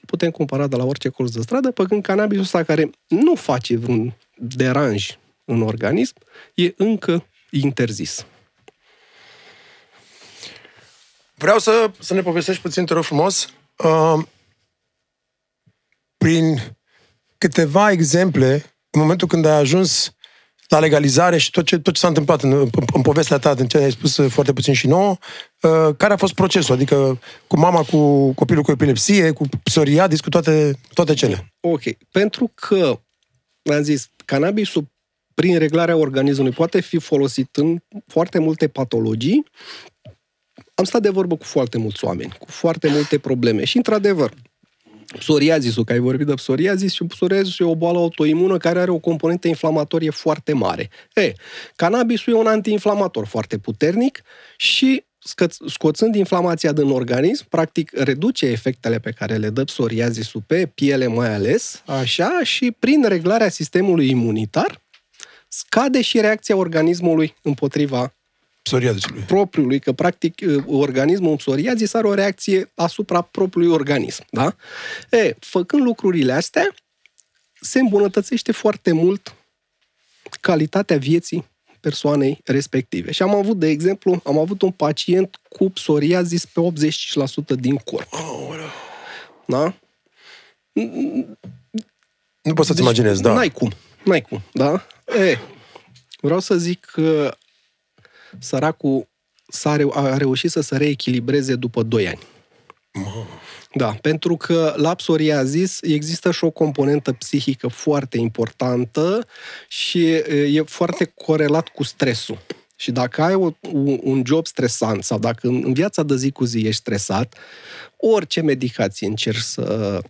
putem cumpăra de la orice colț de stradă, păcând cannabisul ăsta care nu face vreun deranj în organism, e încă interzis. Vreau să, să ne povestești puțin, te rog frumos, uh, prin câteva exemple, în momentul când ai ajuns la legalizare și tot ce, tot ce s-a întâmplat în, în, în povestea ta, în ce ai spus foarte puțin și nouă, uh, care a fost procesul? Adică cu mama, cu copilul cu epilepsie, cu psoriadis, cu toate, toate cele. Ok. Pentru că, am zis, cannabisul prin reglarea organismului poate fi folosit în foarte multe patologii, am stat de vorbă cu foarte mulți oameni, cu foarte multe probleme și, într-adevăr, psoriazisul, că ai vorbit de psoriazis, și psoriazisul e o boală autoimună care are o componentă inflamatorie foarte mare. E, cannabisul e un antiinflamator foarte puternic și scoțând inflamația din organism, practic reduce efectele pe care le dă psoriazisul pe piele mai ales, așa, și prin reglarea sistemului imunitar, scade și reacția organismului împotriva psoriazisului. propriului, că practic uh, organismul psoriazis are o reacție asupra propriului organism. Da? E, făcând lucrurile astea, se îmbunătățește foarte mult calitatea vieții persoanei respective. Și am avut, de exemplu, am avut un pacient cu psoriazis pe 80% din corp. Da? Nu poți să-ți deci, imaginezi, da. N-ai cum, n-ai cum, da? E, vreau să zic că săracul s-a reu- a reușit să se reechilibreze după 2 ani. Da, pentru că la psoriazis există și o componentă psihică foarte importantă și e foarte corelat cu stresul. Și dacă ai o, un job stresant sau dacă în viața de zi cu zi ești stresat, orice medicație încerci să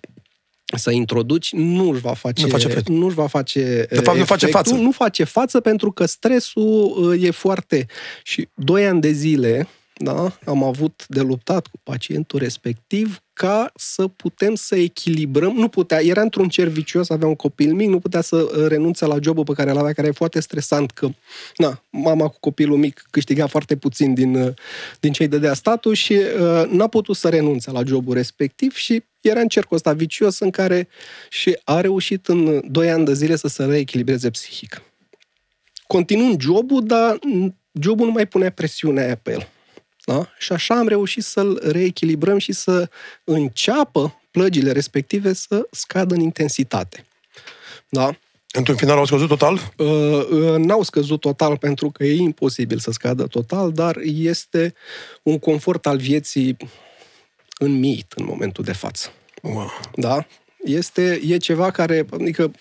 să introduci, nu își va face, nu face nu își va face De fapt, nu face față. Nu face față pentru că stresul uh, e foarte... Și doi ani de zile da, am avut de luptat cu pacientul respectiv ca să putem să echilibrăm. Nu putea, era într-un cer vicios, avea un copil mic, nu putea să uh, renunțe la jobul pe care îl avea, care e foarte stresant, că na, mama cu copilul mic câștiga foarte puțin din, uh, din ce îi dădea statul și uh, n-a putut să renunțe la jobul respectiv și era în cercul ăsta vicios în care și a reușit în 2 ani de zile să se reechilibreze psihic. Continuând jobul, dar jobul nu mai punea presiunea aia pe el. Da? Și așa am reușit să-l reechilibrăm și să înceapă plăgile respective să scadă în intensitate. Da? Într-un final au scăzut total? Uh, uh, n-au scăzut total pentru că e imposibil să scadă total, dar este un confort al vieții înmiit în momentul de față. Wow. Da? Este, e ceva care, adică,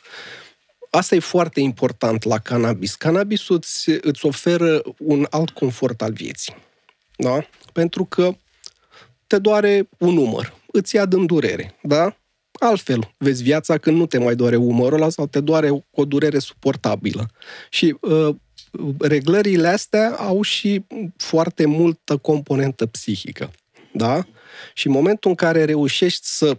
asta e foarte important la cannabis. Cannabisul îți, îți oferă un alt confort al vieții. Da? Pentru că te doare un număr, îți ia din durere, da? Altfel vezi viața când nu te mai doare umărul ăla sau te doare o durere suportabilă. Și uh, reglările astea au și foarte multă componentă psihică, da? Și în momentul în care reușești să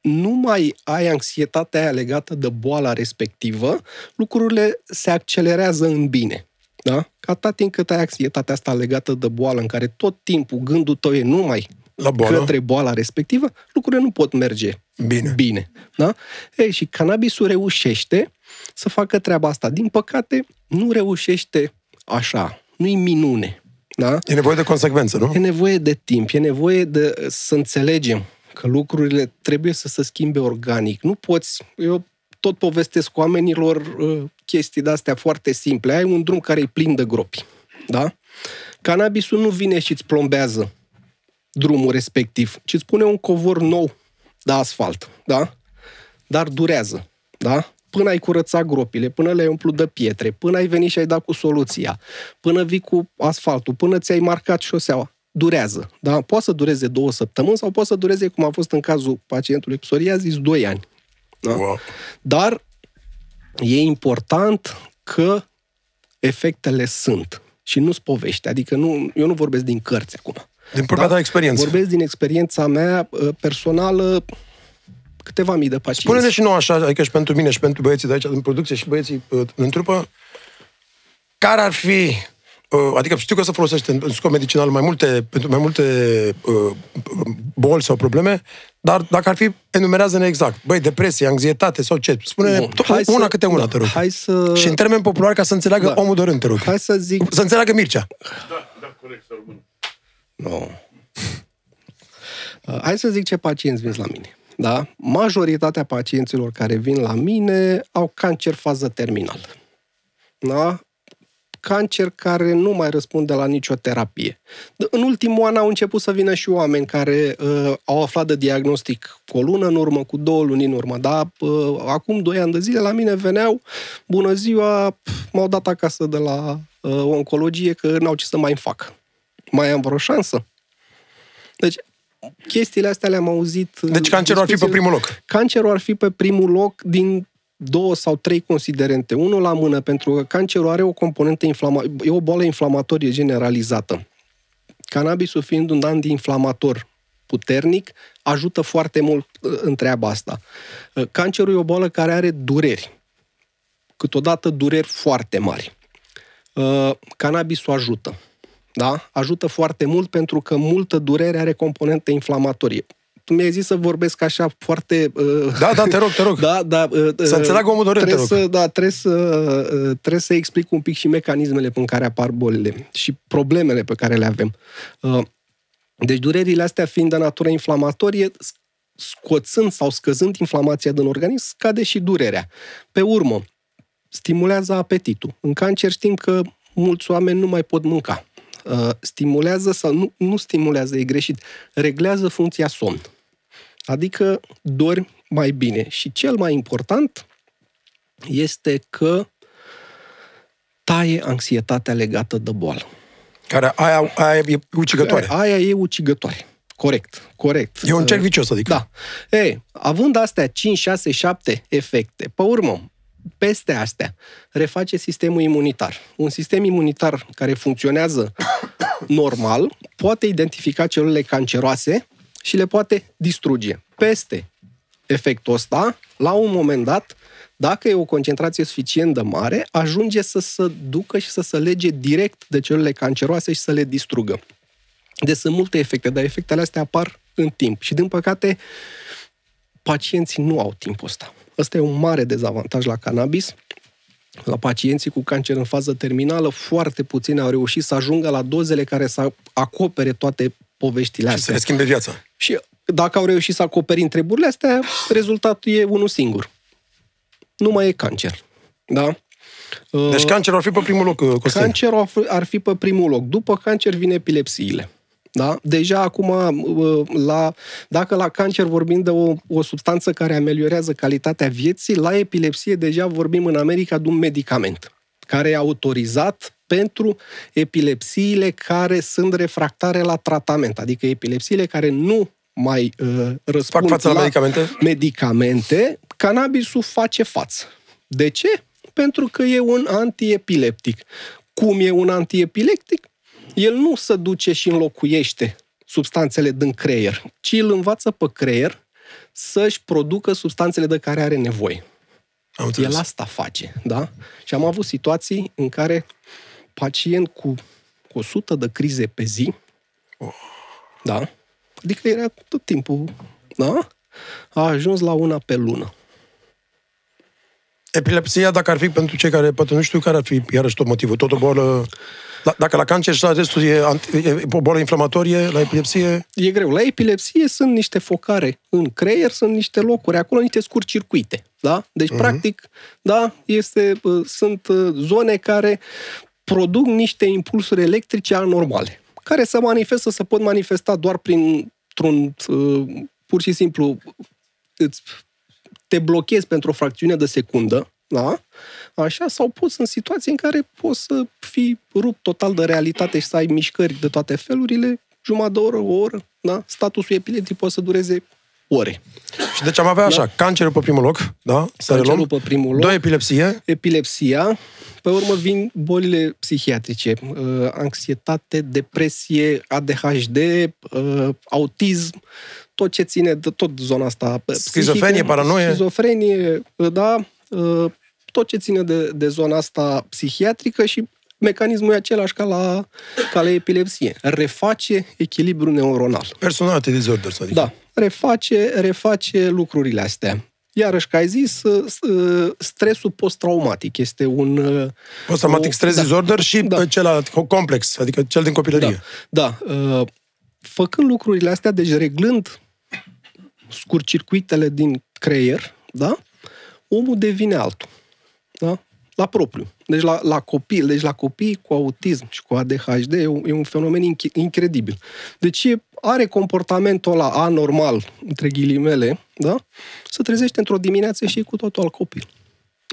nu mai ai anxietatea aia legată de boala respectivă, lucrurile se accelerează în bine. Da? Ca atâta timp cât ai anxietatea asta legată de boală, în care tot timpul gândul tău e numai la boală. către boala respectivă, lucrurile nu pot merge bine. bine da? Ei, și cannabisul reușește să facă treaba asta. Din păcate, nu reușește așa. Nu-i minune. Da? E nevoie de consecvență, nu? E nevoie de timp, e nevoie de să înțelegem că lucrurile trebuie să se schimbe organic. Nu poți, eu tot povestesc oamenilor uh, chestii de-astea foarte simple. Ai un drum care e plin de gropi, da? Cannabisul nu vine și îți plombează drumul respectiv, ci îți pune un covor nou de asfalt, da? Dar durează, da? Până ai curățat gropile, până le-ai umplut de pietre, până ai venit și ai dat cu soluția, până vii cu asfaltul, până ți-ai marcat șoseaua, durează. Da? Poate să dureze două săptămâni sau poate să dureze, cum a fost în cazul pacientului psoriazis, doi ani. Da? Wow. Dar e important că efectele sunt și nu-ți povești. Adică nu, eu nu vorbesc din cărți acum. Din propria da? experiență. Vorbesc din experiența mea uh, personală câteva mii de pacienți. Spune-ne și nou așa, adică și pentru mine și pentru băieții de aici din producție și băieții uh, în trupă, care ar fi uh, adică știu că se folosește în scop medicinal mai multe, pentru mai multe uh, boli sau probleme, dar dacă ar fi, enumerează-ne exact. Băi, depresie, anxietate sau ce? Spune Bun, to- hai una să- câte una, da, te rog. hai să- Și în termen popular, ca să înțeleagă Da. omul de rând, te rog. Hai să zic... Să înțeleagă Mircea. Da, da, corect, să rămân. No. Uh, Hai să zic ce pacienți vin la mine. Da? Majoritatea pacienților care vin la mine au cancer fază terminală. Da? Cancer care nu mai răspunde la nicio terapie. D- În ultimul an au început să vină și oameni care uh, au aflat de diagnostic cu o lună în urmă, cu două luni în urmă. Da? Uh, acum doi ani de zile la mine veneau, bună ziua, pf, m-au dat acasă de la uh, oncologie că n-au ce să mai fac. Mai am vreo șansă? Deci, chestiile astea le-am auzit... în Deci cancerul ar fi pe discuții- primul loc. Cancerul ar fi pe primul loc din două sau trei considerente. Unul la mână, pentru că cancerul are o componentă inflamatorie, e o boală inflamatorie generalizată. Cannabisul fiind un antiinflamator puternic, ajută foarte mult uh, în treaba asta. Uh, Cancerul e o boală care are dureri. Câteodată dureri foarte mari. Uh, Cannabisul ajută. Da? Ajută foarte mult pentru că multă durere are componentă inflamatorie. Tu mi-ai zis să vorbesc așa foarte... Uh, Da, da, te rog, te rog. da, da, uh, Să înțeleagă omul de rând, te trebuie rog. să, da, trebuie să, uh, trebuie să explic un pic și mecanismele în care apar bolile și problemele pe care le avem. Uh, Deci durerile astea fiind de natură inflamatorie, scoțând sau scăzând inflamația din organism, scade și durerea. Pe urmă, stimulează apetitul. În cancer știm că mulți oameni nu mai pot mânca. Uh, Stimulează sau nu, nu stimulează, e greșit, reglează funcția somn. Adică dormi mai bine. Și cel mai important este că taie anxietatea legată de boală. Care aia, aia e ucigătoare. Aia e ucigătoare. Corect, corect. E un cerc Uh, vicios, adică. Da. Ei, având astea 5, 6, 7 efecte, pe urmă, peste astea, reface sistemul imunitar. Un sistem imunitar care funcționează normal poate identifica celulele canceroase și le poate distruge. Peste efectul ăsta, la un moment dat, dacă e o concentrație suficient de mare, ajunge să se ducă și să se lege direct de celulele canceroase și să le distrugă. Deci sunt multe efecte, dar efectele astea apar în timp. Și, din păcate, pacienții nu au timpul ăsta. Ăsta e un mare dezavantaj la cannabis. La pacienții cu cancer în fază terminală, foarte puțini au reușit să ajungă la dozele care să acopere toate poveștile Și să astea. le schimbe viața. Și dacă au reușit să acoperi întrebările astea, rezultatul e unul singur. Nu mai e cancer. Da? Deci cancerul ar fi pe primul loc, Costin. Cancerul ar fi- ar fi pe primul loc. După cancer vine epilepsiile. Da? Deja acum, uh, la, dacă la cancer vorbim de o, o substanță care ameliorează calitatea vieții, la epilepsie deja vorbim în America de un medicament care e autorizat pentru epilepsiile care sunt refractare la tratament, adică epilepsiile care nu mai uh, răspund față la medicamente? medicamente, cannabisul face față. De ce? Pentru că e un antiepileptic. Cum e un antiepileptic? El nu se duce și înlocuiește substanțele din creier, ci îl învață pe creier să-și producă substanțele de care are nevoie. Am înțeles. El asta face, da? Și am avut situații în care pacient cu 100 de crize pe zi, da? Adică era tot timpul, da? A ajuns la una pe lună. Epilepsia, dacă ar fi pentru cei care poate nu știu care ar fi iarăși tot motivul, tot o boală... Da, Dacă la cancer și la restul e, anti- e o boală inflamatorie, la epilepsie, E greu. La epilepsie sunt niște focare în creier, sunt niște locuri acolo, niște scurt-circuite. Da? Deci, uh-huh. practic, da, este, uh, sunt uh, zone care produc niște impulsuri electrice anormale, care se manifestă, se pot manifesta doar printr-un, uh, pur și simplu, îți te blochezi pentru o fracțiune de secundă, da? Așa, sau poți în situații în care poți să fii rupt total de realitate și să ai mișcări de toate felurile, jumătate de oră, o oră, da? Statusul epileptic poate să dureze ore. și deci am avea așa, cancerul pe primul loc, da? Să Cancerul reluăm. pe primul loc. Doi, epilepsie, Epilepsia, pe urmă vin bolile psihiatrice, uh, anxietate, depresie, ADHD, uh, autism, tot ce ține de tot zona asta. uh, Schizofrenie, psihică, paranoie. Schizofrenie, uh, da, uh, tot ce ține de, de zona asta psihiatrică și mecanismul e același ca la, ca la epilepsie. Reface echilibrul neuronal. Personality disorders, adică. Da, reface, reface lucrurile astea. Iarăși, ca ai zis, stresul post-traumatic este un... Post-traumatic stress da. disorder și Da. celălalt complex, adică cel din copilărie. Da, da. Făcând lucrurile astea, deci reglând scurcircuitele din creier, da? omul devine altul. Da? La propriu. Deci la, la copii, deci la copii cu autism și cu ADHD e un, e un fenomen inc- incredibil. Deci e, are comportamentul ăla anormal, între ghilimele, da? să trezește într-o dimineață și e cu totul al copil.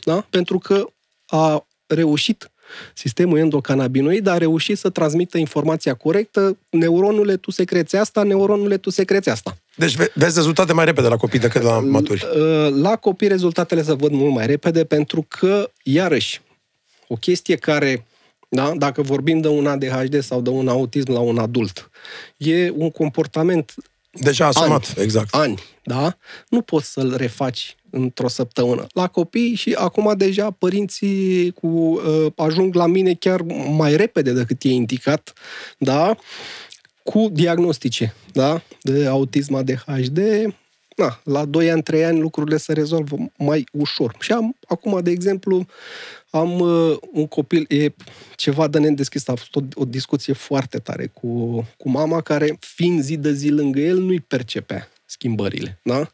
Da? Pentru că a reușit sistemul endocannabinoid a reușit să transmită informația corectă, neuronule, tu secreți asta, neuronule, tu secreți asta. Deci ve- vezi rezultate mai repede la copii decât la maturi. La copii rezultatele se văd mult mai repede pentru că, iarăși, o chestie care, da, dacă vorbim de un ADHD sau de un autism la un adult, e un comportament Deja asumat, ani, exact. ani, da? Nu poți să-l refaci într-o săptămână. La copii și acum deja părinții cu, uh, ajung la mine chiar mai repede decât e indicat, da? Cu diagnostice, da? De autism ADHD, na, la 2 ani, 3 ani lucrurile se rezolvă mai ușor. Și am, acum, de exemplu, am uh, un copil, e ceva de nedeschis, a fost o, o discuție foarte tare cu, cu mama, care, fiind zi de zi lângă el, nu-i percepea schimbările, da?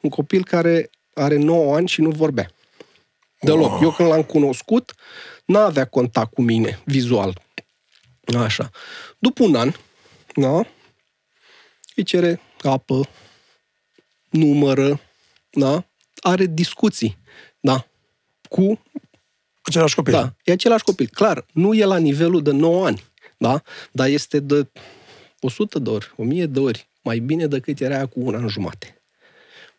Un copil care are 9 ani și nu vorbea. Deloc. Eu când l-am cunoscut, n-avea contact cu mine, vizual. Așa. După un an, da? Îi cere apă, numără, da? Are discuții, da? Cu Același copil. da, e același copil. Clar, nu e la nivelul de 9 ani, da? Dar este de 100 de ori, 1000 de ori mai bine decât era aia cu un an jumate.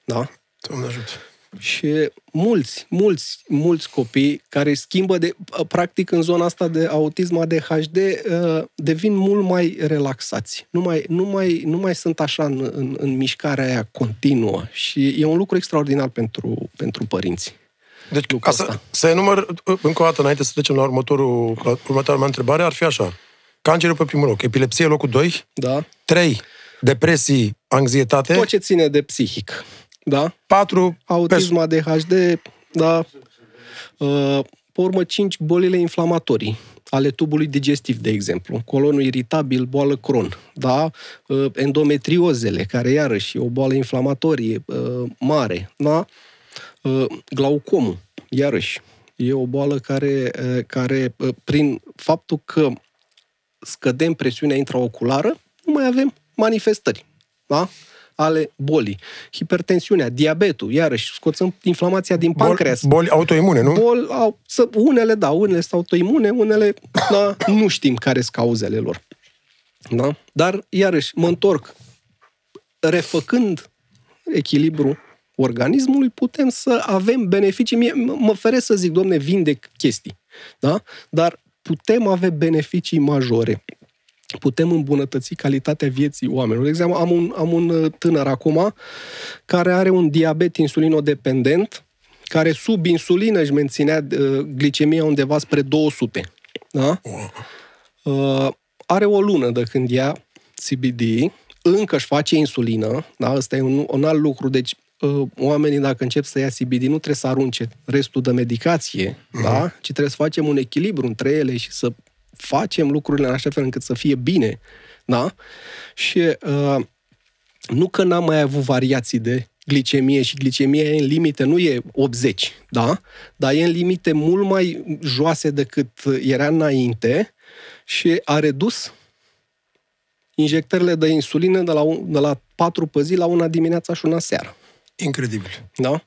Da? Doamne ajută. Și mulți, mulți, mulți copii care schimbă de, practic în zona asta de autism ADHD uh, devin mult mai relaxați. Nu mai, nu mai, nu mai sunt așa în, în, în mișcarea aia continuă și e un lucru extraordinar pentru, pentru părinți. Deci, lucrul ca să, ăsta. să enumăr încă o dată, înainte să trecem la următorul, la următoarea mea întrebare, ar fi așa. Cancerul pe primul loc, epilepsie locul 2, Da? 3, depresii, anxietate, Tot ce ține de psihic. Da? 4, autism, ADHD, da, uh, pe urmă 5 bolile inflamatorii ale tubului digestiv, de exemplu, colonul iritabil, boală Crohn, da, uh, endometriozele, care iarăși e o boală inflamatorie uh, mare, da, uh, glaucomul, iarăși, e o boală care, uh, care uh, prin faptul că scădem presiunea intraoculară, nu mai avem manifestări. Da? Ale bolii. Hipertensiunea, diabetul, iarăși, scoțăm inflamația din boli, pancreas. boli autoimune, nu? Bol, au, să, unele, da, unele sunt autoimune, unele, da, nu știm care sunt cauzele lor. Da? Dar, iarăși, mă întorc. Refăcând echilibru organismului, putem să avem beneficii. Mie, mă feresc să zic, domne, vindec chestii. Da? Dar putem avea beneficii majore putem îmbunătăți calitatea vieții oamenilor. De exemplu, am un, am un tânăr acum care are un diabet insulinodependent, care sub insulină își menținea uh, glicemia undeva spre 200. Da? Uh, are o lună de când ia CBD, încă își face insulină, da? Asta e un, un alt lucru, deci uh, oamenii dacă încep să ia CBD nu trebuie să arunce restul de medicație, uh-huh. da? ci trebuie să facem un echilibru între ele și să facem lucrurile în așa fel încât să fie bine, da? Și uh, nu că n-am mai avut variații de glicemie și glicemia e în limite, nu e 80, da? Dar e în limite mult mai joase decât era înainte și a redus injectările de insulină de la, un, de la 4 pe zi la una dimineața și una seara. Incredibil. Da?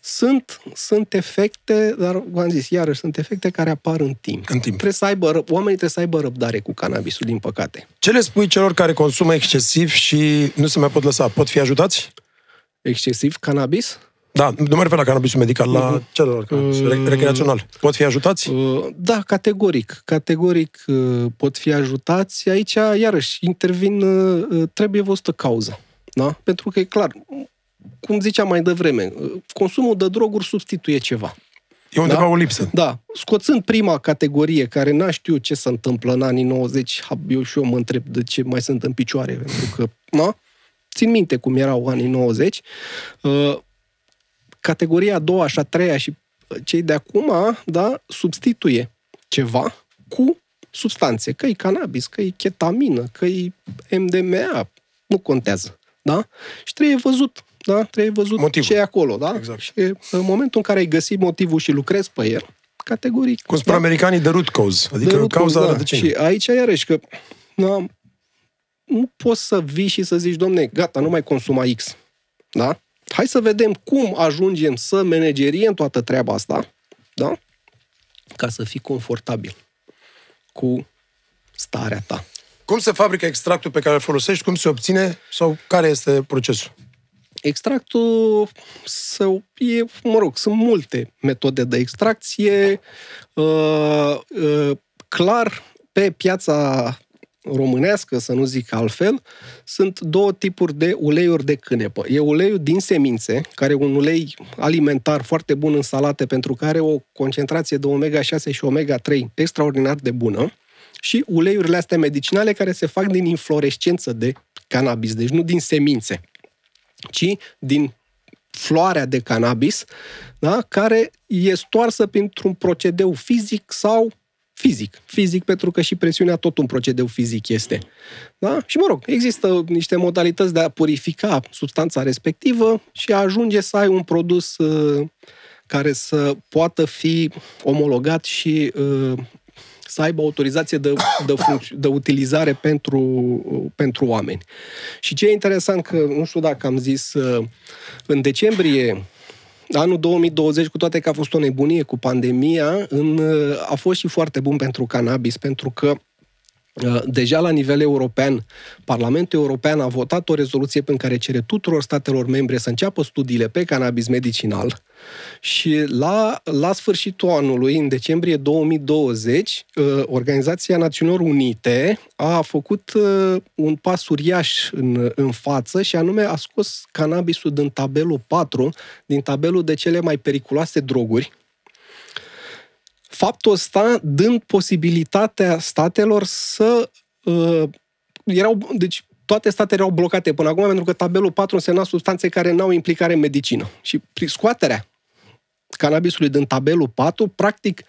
Sunt, sunt efecte, dar v-am zis, iarăși, sunt efecte care apar în timp. În timp. Trebuie să aibă, răb- oamenii trebuie să aibă răbdare cu cannabisul, din păcate. Ce le spui celor care consumă excesiv și nu se mai pot lăsa? Pot fi ajutați? Excesiv cannabis? Da, nu mă refer la cannabisul medical, la celălalt cannabis, Uh, recreațional. Pot fi ajutați? Uh, Da, categoric. Categoric uh, pot fi ajutați. Aici, iarăși, intervin, uh, trebuie văzută cauza. Da? Pentru că e clar, cum ziceam mai devreme, uh, consumul de droguri substituie ceva. E undeva da? o lipsă. Da. Scoțând prima categorie, care n-a știu ce se întâmplă în anii 90, eu și eu mă întreb de ce mai sunt în picioare, pentru că, na, țin minte cum erau anii 90. Uh, categoria a doua și a treia și cei de acum, da, substituie ceva cu substanțe, că e cannabis, că e ketamină, că e MDMA, nu contează, da? Și trebuie văzut, da? Trebuie văzut Motivul. ce e acolo, da? Exact. Și în momentul în care ai găsit motivul și lucrezi pe el, categoric. Cum spun da? americanii, de root cause, adică de root cauza cause, da. rădăcinii. Și aici, iarăși, că da, nu poți să vii și să zici, domne, gata, nu mai consuma X, da? Hai să vedem cum ajungem să manageriem toată treaba asta, da? Ca să fii confortabil cu starea ta. Cum se fabrică extractul pe care îl folosești? Cum se obține? Sau care este procesul? Extractul să e, mă rog, sunt multe metode de extracție. Uh, uh, clar, pe piața românească, să nu zic altfel, sunt două tipuri de uleiuri de cânepă. E uleiul din semințe, care e un ulei alimentar foarte bun în salate, pentru că are o concentrație de omega-6 și omega-3 extraordinar de bună, și uleiurile astea medicinale care se fac din inflorescență de cannabis, deci nu din semințe, ci din floarea de cannabis, da? care e stoarsă printr-un procedeu fizic sau fizic. Fizic pentru că și presiunea tot un procedeu fizic este. Da? Și mă rog, există niște modalități de a purifica substanța respectivă și a ajunge să ai un produs uh, care să poată fi omologat și uh, să aibă autorizație de, de, funcț- de utilizare pentru, pentru oameni. Și ce e interesant că, nu știu dacă am zis, uh, în decembrie anul 2020, cu toate că a fost o nebunie cu pandemia, în, a fost și foarte bun pentru cannabis, pentru că uh, Deja la nivel european, Parlamentul European a votat o rezoluție prin care cere tuturor statelor membre să înceapă studiile pe cannabis medicinal și la, la sfârșitul anului, în decembrie 2020, uh, Organizația Națiunilor Unite a făcut uh, un pas uriaș în, în față și anume a scos cannabisul din tabelul 4, din tabelul de cele mai periculoase droguri, faptul ăsta dând posibilitatea statelor să uh, erau, deci toate statele erau blocate până acum pentru că tabelul 4 însemna substanțe care n-au implicare în medicină. Și scoaterea cannabisului din tabelul 4, practic,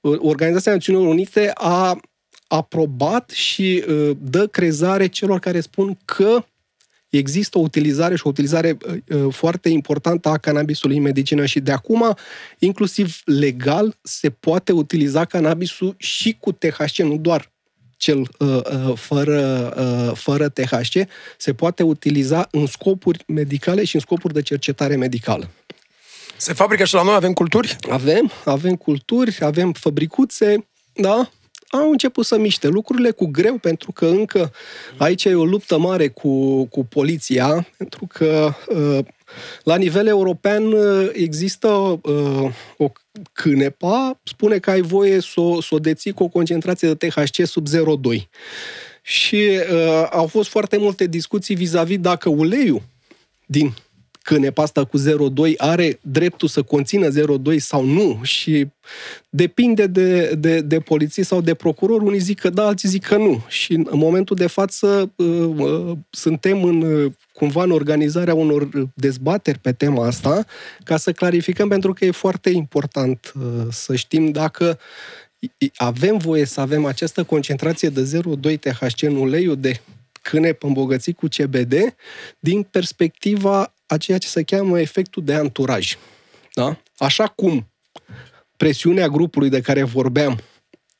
uh, Organizația Națiunilor Unite a aprobat și uh, dă crezare celor care spun că există o utilizare și o utilizare uh, foarte importantă a cannabisului în medicină și de acum, inclusiv legal, se poate utiliza cannabisul și cu THC, nu doar cel uh, uh, fără, uh, fără THC, se poate utiliza în scopuri medicale și în scopuri de cercetare medicală. Se fabrică și la noi? Avem culturi? Avem, avem culturi, avem fabricuțe, da? Au început să miște lucrurile cu greu, pentru că încă aici e o luptă mare cu, cu poliția, pentru că uh, la nivel european uh, există uh, o cânepa, spune că ai voie să o, să o deții cu o concentrație de THC sub 0,2. Și uh, au fost foarte multe discuții vis-a-vis dacă uleiul din cânepa asta cu 0,2 are dreptul să conțină 0,2 sau nu și depinde de, de, de poliție sau de procuror. Unii zic că da, alții zic că nu. Și în momentul de față uh, uh, suntem în, uh, cumva în organizarea unor dezbateri pe tema asta ca să clarificăm pentru că e foarte important să știm dacă avem voie să avem această concentrație de 0,2 THC în uleiul de cârnep îmbogățit cu CBD din perspectiva a ceea ce se cheamă efectul de anturaj. Da? Așa cum presiunea grupului de care vorbeam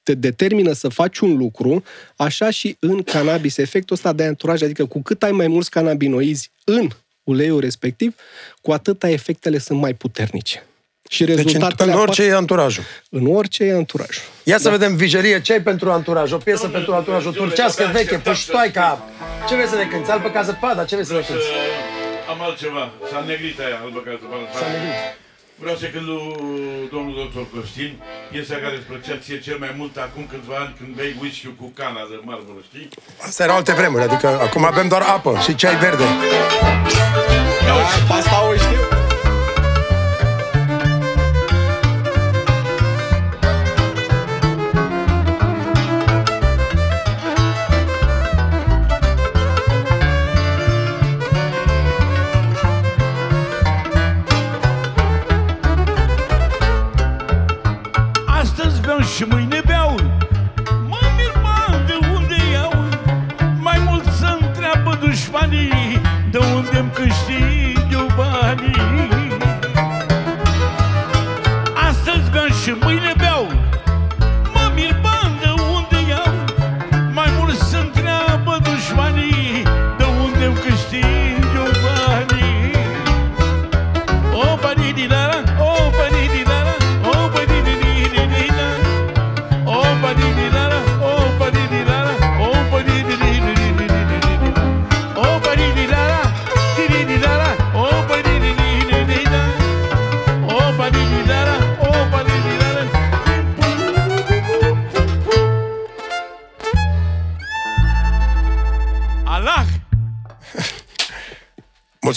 te determină să faci un lucru, așa și în cannabis, efectul ăsta de anturaj, adică cu cât ai mai mulți cannabinoizi în uleiul respectiv, cu atâta efectele sunt mai puternice. Și rezultatele deci în, în orice apar... e anturajul. În orice e anturajul. Ia da. să vedem vijerie, ce ai pentru anturaj? O piesă Domnule, pentru anturajul turcească veche, puștoica. Ce vrei să ne cânti? Albă ca zăpada? Ce vrei să ne cânti? Am altceva. S-a negrit aia, albă ca zăpada. S-a negrit. Vreau să cânt lui domnul doctor Costin, piesa care îți plăcea ție cel mai mult acum câțiva ani când bei whisky cu cana de marmură, știi? Asta erau alte vremuri, adică acum avem doar apă și ceai verde. Da, asta o știu.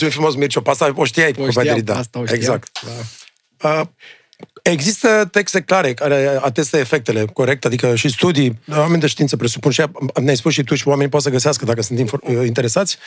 Mulțumim frumos, Mircea. Pe Asta o știai, O probabil, știam, da. asta o știam. Exact. Da. Uh, Există texte clare care atestă efectele, corect? Adică și studii, oameni de știință presupun și ne-ai spus și tu și oamenii pot să găsească dacă sunt infor- uh, interesați,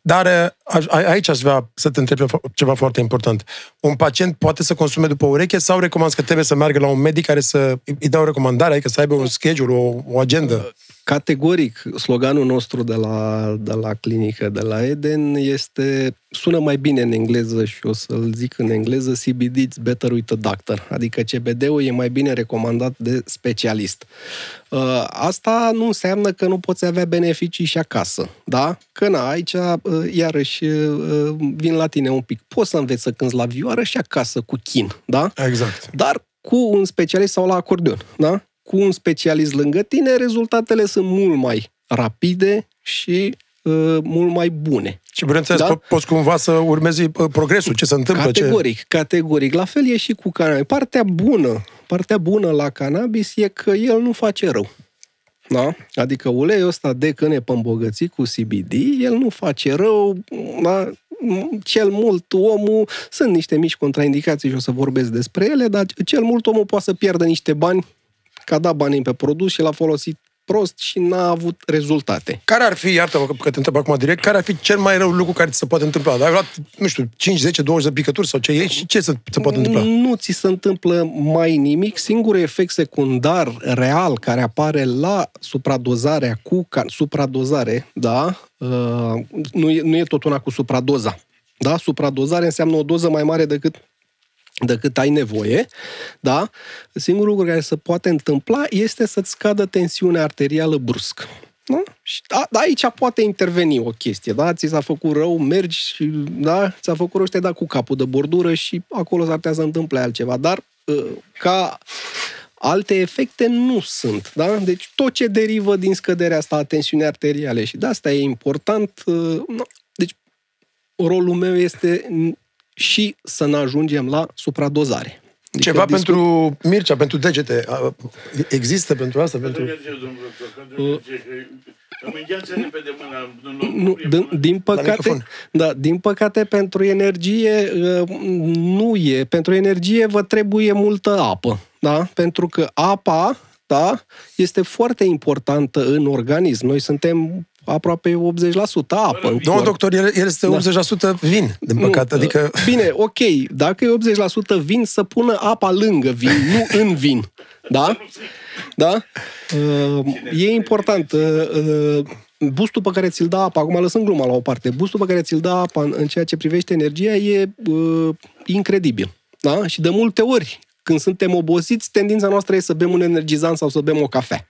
dar uh, a- aici aș vrea să te întreb ceva- ceva foarte important. Un pacient poate să consume după ureche sau recomand că trebuie să meargă la un medic care să îi dea o recomandare, adică să aibă un schedule, o, o agendă? Categoric, sloganul nostru de la, de la clinică, de la Eden, este, sună mai bine în engleză și o să-l zic în engleză, CBD it's better with a doctor, adică CBD-ul e mai bine recomandat de specialist. Uh, Asta nu înseamnă că nu poți avea beneficii și acasă, da? Că na, aici, uh, iarăși, uh, vin la tine un pic. Poți să înveți să cânți la vioară și acasă cu chin, da? Exact. dar cu un specialist sau la acordeon, da? Cu un specialist lângă tine, rezultatele sunt mult mai rapide și uh, mult mai bune. Și bineînțeles, Da? da? poți cumva să urmezi uh, progresul, ce se întâmplă. Categoric, ce... categoric. La fel e și cu cannabis. Partea bună, partea bună la cannabis e că el nu face rău. Da? Adică uleiul ăsta de cănepe îmbogățit cu CBD, el nu face rău, da? cel mult omul, sunt niște mici contraindicații și o să vorbesc despre ele, dar cel mult omul poate să pierdă niște bani, că a dat banii pe produs și l-a folosit prost și n-a avut rezultate. Care ar fi, iartă-mă că te întreb acum direct, care ar fi cel mai rău lucru care ți se poate întâmpla? Ai luat, nu știu, 5, 10, 20 de picături sau ce e și ce se, se poate întâmpla? Nu ți se întâmplă mai nimic. Singurul efect secundar real care apare la supradozarea cu ca, supradozare, da, uh, nu, e, nu e tot una cu supradoza. Da? Supradozare înseamnă o doză mai mare decât decât ai nevoie, da? Singurul lucru care se poate întâmpla este să-ți scadă tensiunea arterială brusc. Da? Și a, aici poate interveni o chestie, da? Ți s-a făcut rău, mergi și, da? Ți-a făcut rău și te-ai dat cu capul de bordură și acolo s-ar putea să întâmple altceva. Dar uh, ca alte efecte nu sunt, da? Deci tot ce derivă din scăderea asta a tensiunii arteriale și de asta e important. uh, nu. Deci rolul meu este și să ne ajungem la supradozare. Adică Ceva discut- pentru Mircea, pentru degete. a, Există pentru asta? Pentru... Pentru... merge, domnul doctor, pentru merge, că îmi îngheață repede mâna. Nu, din, din păcate, microfon. da, din păcate pentru energie uh, nu e. Pentru energie vă trebuie multă apă, da? Pentru că apa, da, este foarte importantă în organism. Noi suntem aproape 80% apă. în Domnul corp. doctor, el, el este 80% vin, din păcate. Nu, Adică Bine, ok, dacă e 80% vin, să pună apa lângă vin, nu în vin. Da? Da? Uh, e important. Uh, uh, boostul pe care ți-l dă apa, acum lăsând gluma la o parte, boostul pe care ți-l dă apa în, în ceea ce privește energia e uh, incredibil. Da? Și de multe ori, când suntem obosiți, tendința noastră e să bem un energizant sau să bem o cafea.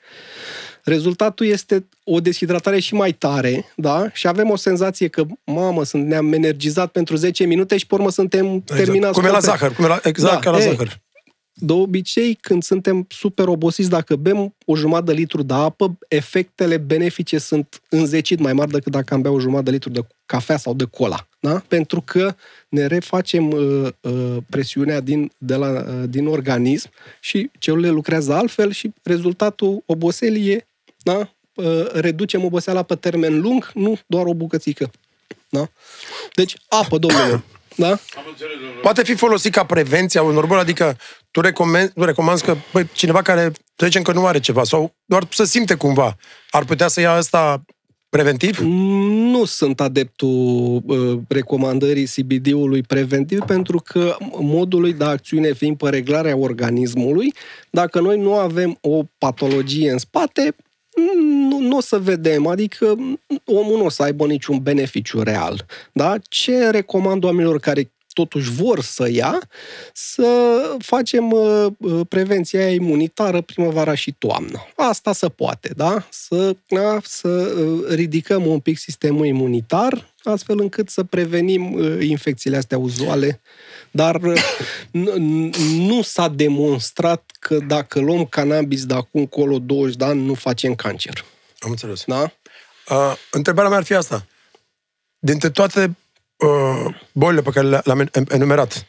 Rezultatul este o deshidratare și mai tare, da? Și avem o senzație că, mamă, sunt, ne-am energizat pentru 10 minute și pe urmă suntem exact. terminați. cum e la complet. zahăr, cum e la, exact Da, ca la e, zahăr. De obicei, când suntem super obosiți, dacă bem o jumătate de litru de apă, efectele benefice sunt înzecit mai mari decât dacă am bea o jumătate de litru de cafea sau de cola. Da? Pentru că ne refacem uh, uh, presiunea din, de la, uh, din organism și celulele lucrează altfel și rezultatul oboselii e da? uh, reducem oboseala pe termen lung, nu doar o bucățică. Da? Deci, apă, domnule. Da? Am înțeles, domnul. Poate fi folosit ca prevenție a unor boli, adică tu, recomand, tu recomanzi că băi, cineva care, să zicem că nu are ceva, sau doar să simte cumva, ar putea să ia asta preventiv? Nu sunt adeptul uh, recomandării CBD-ului preventiv pentru că modului de acțiune fiind pe reglarea organismului, dacă noi nu avem o patologie în spate, nu, nu o să vedem, adică omul nu o să aibă niciun beneficiu real. Da? Ce recomand oamenilor care totuși vor să ia, să facem uh, uh, prevenția imunitară primăvara și toamnă. Asta se poate, da? Să, da? să uh, ridicăm un pic sistemul imunitar, astfel încât să prevenim infecțiile astea uzuale. Dar nu s-a demonstrat că dacă luăm cannabis de acum încolo 20 de ani, nu facem cancer. Am înțeles. Da? Uh, întrebarea mea ar fi asta. Dintre toate uh, bolile pe care le-am enumerat,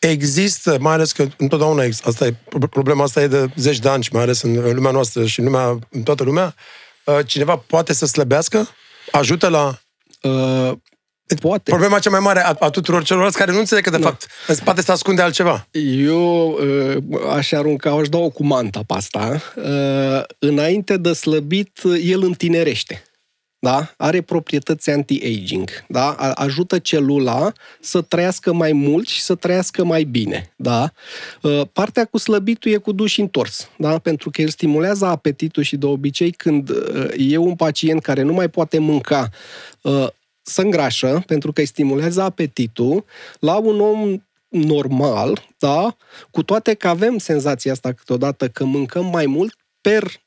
există, mai ales că întotdeauna există, asta e, problema asta e de zeci de ani și mai ales în lumea noastră și în, lumea, în toată lumea, uh, cineva poate să slăbească? Ajută la... Uh, poate. Problema cea mai mare a, a tuturor celorlalți care nu înțeleg că, de da. fapt, în spate se ascunde altceva. Eu uh, aș arunca, aș da-o cu manta pe asta. Uh, înainte de slăbit, el întinerește da? are proprietăți anti-aging, da? ajută celula să trăiască mai mult și să trăiască mai bine. Da? Ă, partea cu slăbitul e cu duș întors, da? pentru că el stimulează apetitul și de obicei când ă, e un pacient care nu mai poate mânca, ă, să îngrașă, pentru că îi stimulează apetitul, la un om normal, da? cu toate că avem senzația asta câteodată că mâncăm mai mult per,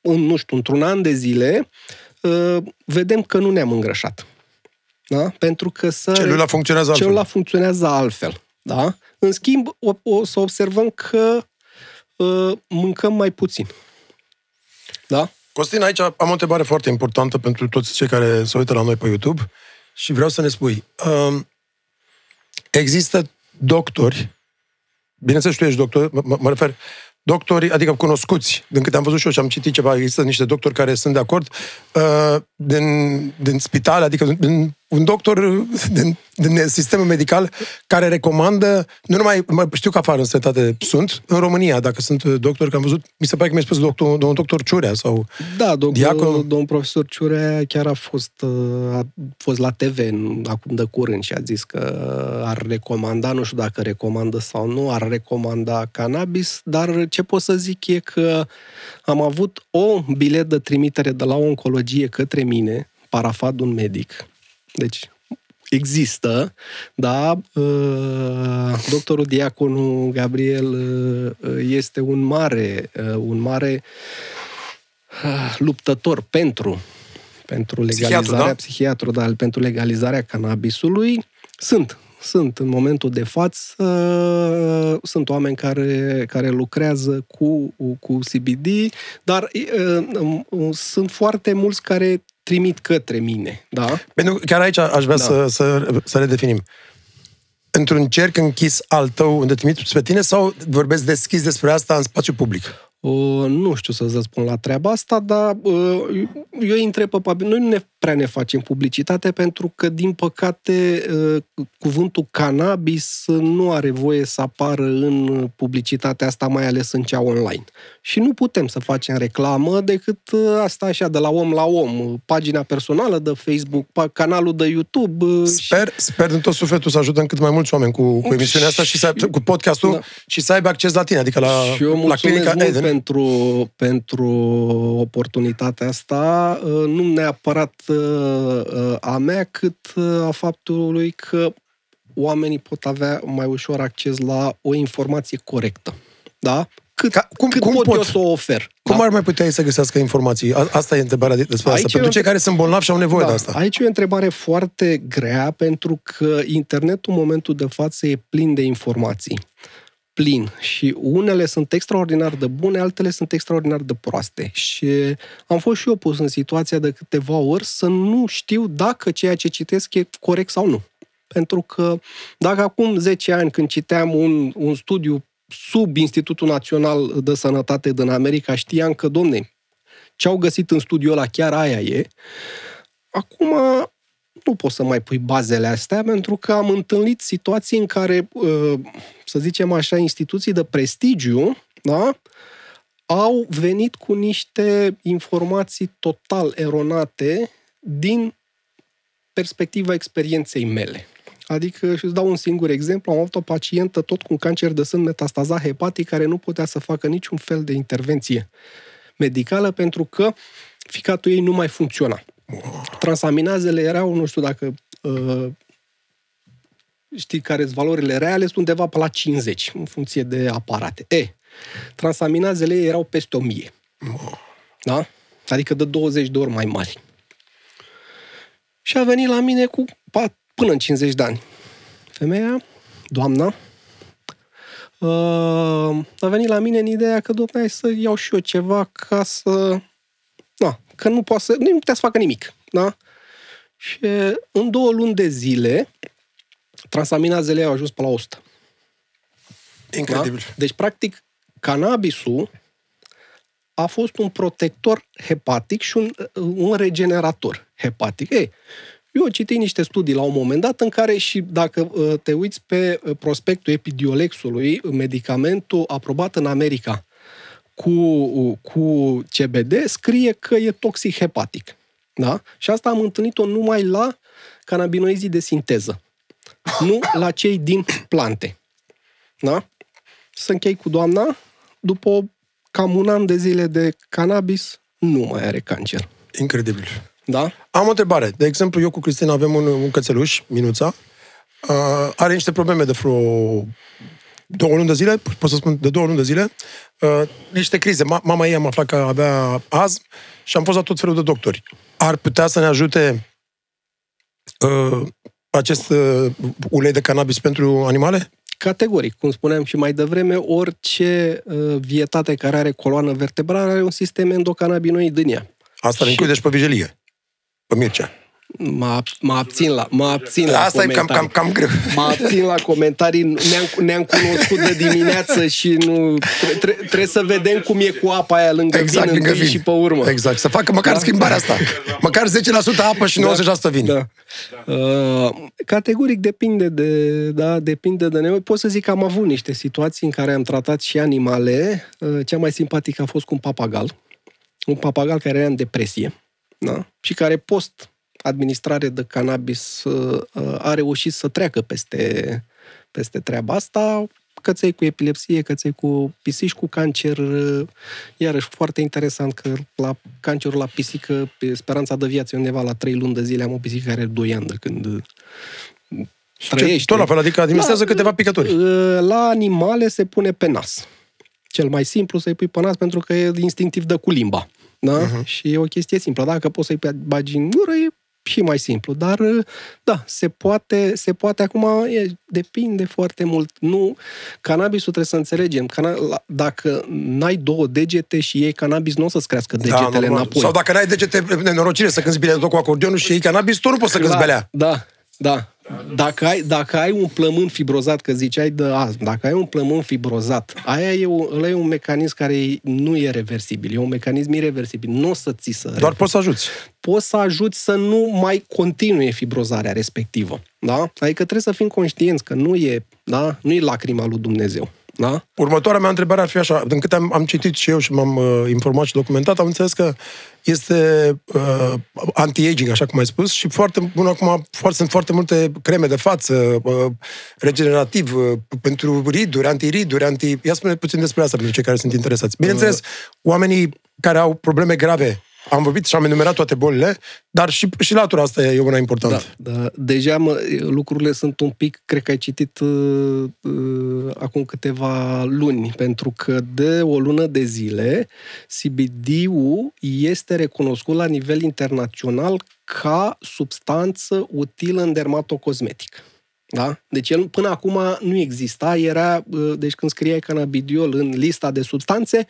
în, nu știu, într-un an de zile, Uh, vedem că nu ne-am îngrășat. Da? Pentru că să celula funcționează altfel. Celula funcționează altfel. Da? În schimb, o, o să observăm că uh, mâncăm mai puțin. Da? Costin, aici am o întrebare foarte importantă pentru toți cei care se uită la noi pe YouTube și vreau să ne spui. Uh, există doctori, bineînțeles tu ești doctor, mă, mă refer, doctori, adică cunoscuți, din câte am văzut și eu și am citit ceva, există niște doctori care sunt de acord, uh, din, din spital, adică din, un doctor din, din sistemul medical care recomandă, nu numai, știu că afară în străinătate sunt, în România, dacă sunt doctori, că am văzut, mi se pare că mi-a spus doctor, domnul doctor Ciurea sau Da, doctor, diacon. domnul profesor Ciurea chiar a fost, a fost la TV în, acum de curând și a zis că ar recomanda, nu știu dacă recomandă sau nu, ar recomanda cannabis, dar ce pot să zic e că am avut o bilet de trimitere de la o oncologie către mine, parafat de un medic, deci există, da, uh, doctorul Diaconu Gabriel uh, este un mare, uh, un mare luptător pentru pentru legalizarea, psihiatru, da? psihiatru, da, pentru legalizarea cannabisului. Sunt, sunt în momentul de față, sunt oameni care, care lucrează cu, cu CBD, dar uh, sunt foarte mulți care trimit către mine. Da? Pentru chiar aici aș vrea da. să, să, să redefinim. Într-un cerc închis al tău, unde trimiți pe tine, sau vorbesc deschis despre asta în spațiu public? Uh, nu știu să-ți spun la treaba asta, dar uh, eu îi întreb pe Pabi, noi nu ne prea ne facem publicitate pentru că, din păcate, uh, cuvântul cannabis nu are voie să apară în publicitatea asta, mai ales în cea online. Și nu putem să facem reclamă decât uh, asta așa, de la om la om. Pagina personală de Facebook, canalul de YouTube. Uh, sper, și... sper din tot sufletul să ajutăm cât mai mulți oameni cu, cu emisiunea asta și să, cu podcastul da. și să aibă acces la tine, adică la, și eu la clinica mult Eden. pentru, pentru oportunitatea asta, nu neapărat Uh, a mea, cât uh, a faptului că oamenii pot avea mai ușor acces la o informație corectă. Da? Cât, Ca, cum, cât cum pot, pot eu să o ofer? Cum da? ar mai putea să găsească informații? Asta e întrebarea despre aici asta. Pentru cei care sunt bolnavi și au nevoie da, de asta. Aici e o întrebare foarte grea, pentru că internetul în momentul de față e plin de informații plin și unele sunt extraordinar de bune, altele sunt extraordinar de proaste. Și am fost și eu pus în situația de câteva ori să nu știu dacă ceea ce citesc e corect sau nu. Pentru că dacă acum 10 ani când citeam un, un studiu sub Institutul Național de Sănătate din America, știam că, domne, ce au găsit în studiul ăla chiar aia e, acum nu poți să mai pui bazele astea, pentru că am întâlnit situații în care, uh, să zicem așa, instituții de prestigiu, da, au venit cu niște informații total eronate din perspectiva experienței mele. Adică, și îți dau un singur exemplu, am avut o pacientă tot cu un cancer de sân metastazat hepatic care nu putea să facă niciun fel de intervenție medicală pentru că ficatul ei nu mai funcționa. Transaminazele erau, nu știu dacă uh, știi care sunt valorile reale, sunt undeva pe la 50, în funcție de aparate. E, transaminazele erau peste 1000. Da? Adică de 20 de ori mai mari. Și a venit la mine cu până în 50 de ani. Femeia, doamna, uh, a venit la mine în ideea că, domnule, să iau și eu ceva ca să... Da, că nu poate să... Nu putea să facă nimic. Da? Și în două luni de zile, transaminazele au ajuns pe la 100. Incredibil. Da? Deci, practic, cannabisul a fost un protector hepatic și un, un regenerator hepatic. Ei, eu am citit niște studii la un moment dat în care și dacă uh, te uiți pe uh, prospectul Epidiolexului, medicamentul aprobat în America cu, uh, cu CBD, scrie că e toxic hepatic. Da? Și asta am întâlnit-o numai la cannabinoizii de sinteză, nu la cei din plante. Da? Să închei cu doamna, după cam un an de zile de cannabis, nu mai are cancer. Incredibil. Da? Am o întrebare. De exemplu, eu cu Cristina avem un, un cățeluș, Minuța, uh, are niște probleme de vreo două luni de zile, pot să spun de două luni de zile, uh, niște crize. Ma- mama ei am aflat că avea azm și am fost la tot felul de doctori. Ar putea să ne ajute uh, acest uh, ulei de cannabis pentru animale? Categoric, cum spuneam și mai devreme, orice uh, vietate care are coloană vertebrală are un sistem endocannabinoid în ea. Asta și... include și pe vigilie, pe Mircea. Mă, mă abțin la, mă abțin la Asta e cam, cam, cam greu. Mă abțin la comentarii. Ne-am, ne-am cunoscut de dimineață și nu... Tre, trebuie să vedem cum e cu apa aia lângă exact, vin, lângă vin și pe urmă. Exact, să facă măcar da? schimbarea asta. Măcar 10% apă și 90% vin. Da. Uh, categoric depinde de, da, depinde de nevoie. Pot să zic că am avut niște situații în care am tratat și animale. Uh, cea mai simpatică a fost cu un papagal. Un papagal care era în depresie. Da? Și care post administrare de cannabis uh, a reușit să treacă peste, peste treaba asta, căței cu epilepsie, căței cu pisici cu cancer, uh, iarăși foarte interesant că la cancerul la pisică, speranța de viață e undeva la 3 luni de zile, am o pisică care are 2 ani de când uh, trăiește. Tot la fel, adică administrează la, câteva picături. La animale se pune pe nas. Cel mai simplu să-i pui pe nas pentru că e instinctiv de cu limba. Da? Uh-huh. Și e o chestie simplă. Dacă poți să-i bagi în gură, e și mai simplu. Dar, da, se poate, se poate acum, e, depinde foarte mult. Nu, cannabisul trebuie să înțelegem. Cana- dacă n-ai două degete și iei cannabis, nu o să-ți crească da, degetele da, înapoi. Sau dacă n-ai degete nenorocire să cânti bine tot cu acordeonul și iei cannabis, tu nu poți să cânti belea. Da, da. Dacă ai, dacă ai un plămân fibrozat, că ziceai de azi, dacă ai un plămân fibrozat, aia e un, ăla e un mecanism care nu e reversibil, e un mecanism irreversibil, nu o să ți să... Doar poți să ajuți. Poți să ajuți să nu mai continue fibrozarea respectivă, da? Adică trebuie să fim conștienți că nu e, da? Nu e lacrima lui Dumnezeu. Da? Următoarea mea întrebare ar fi așa. Din câte am, am citit și eu și m-am uh, informat și documentat, am înțeles că este uh, anti-aging, așa cum ai spus, și foarte bun acum foarte, sunt foarte multe creme de față, uh, regenerativ, uh, pentru riduri, anti-riduri, anti... Ia spune puțin despre asta pentru cei care sunt interesați. Bineînțeles, uh. oamenii care au probleme grave am vorbit și am enumerat toate bolile, dar și, și latura asta e una importantă. Da, da. Deja mă, lucrurile sunt un pic, cred că ai citit uh, uh, acum câteva luni, pentru că de o lună de zile CBD-ul este recunoscut la nivel internațional ca substanță utilă în dermatocosmetic. Da? Deci el până acum nu exista, era, uh, deci când scria cannabidiol în lista de substanțe,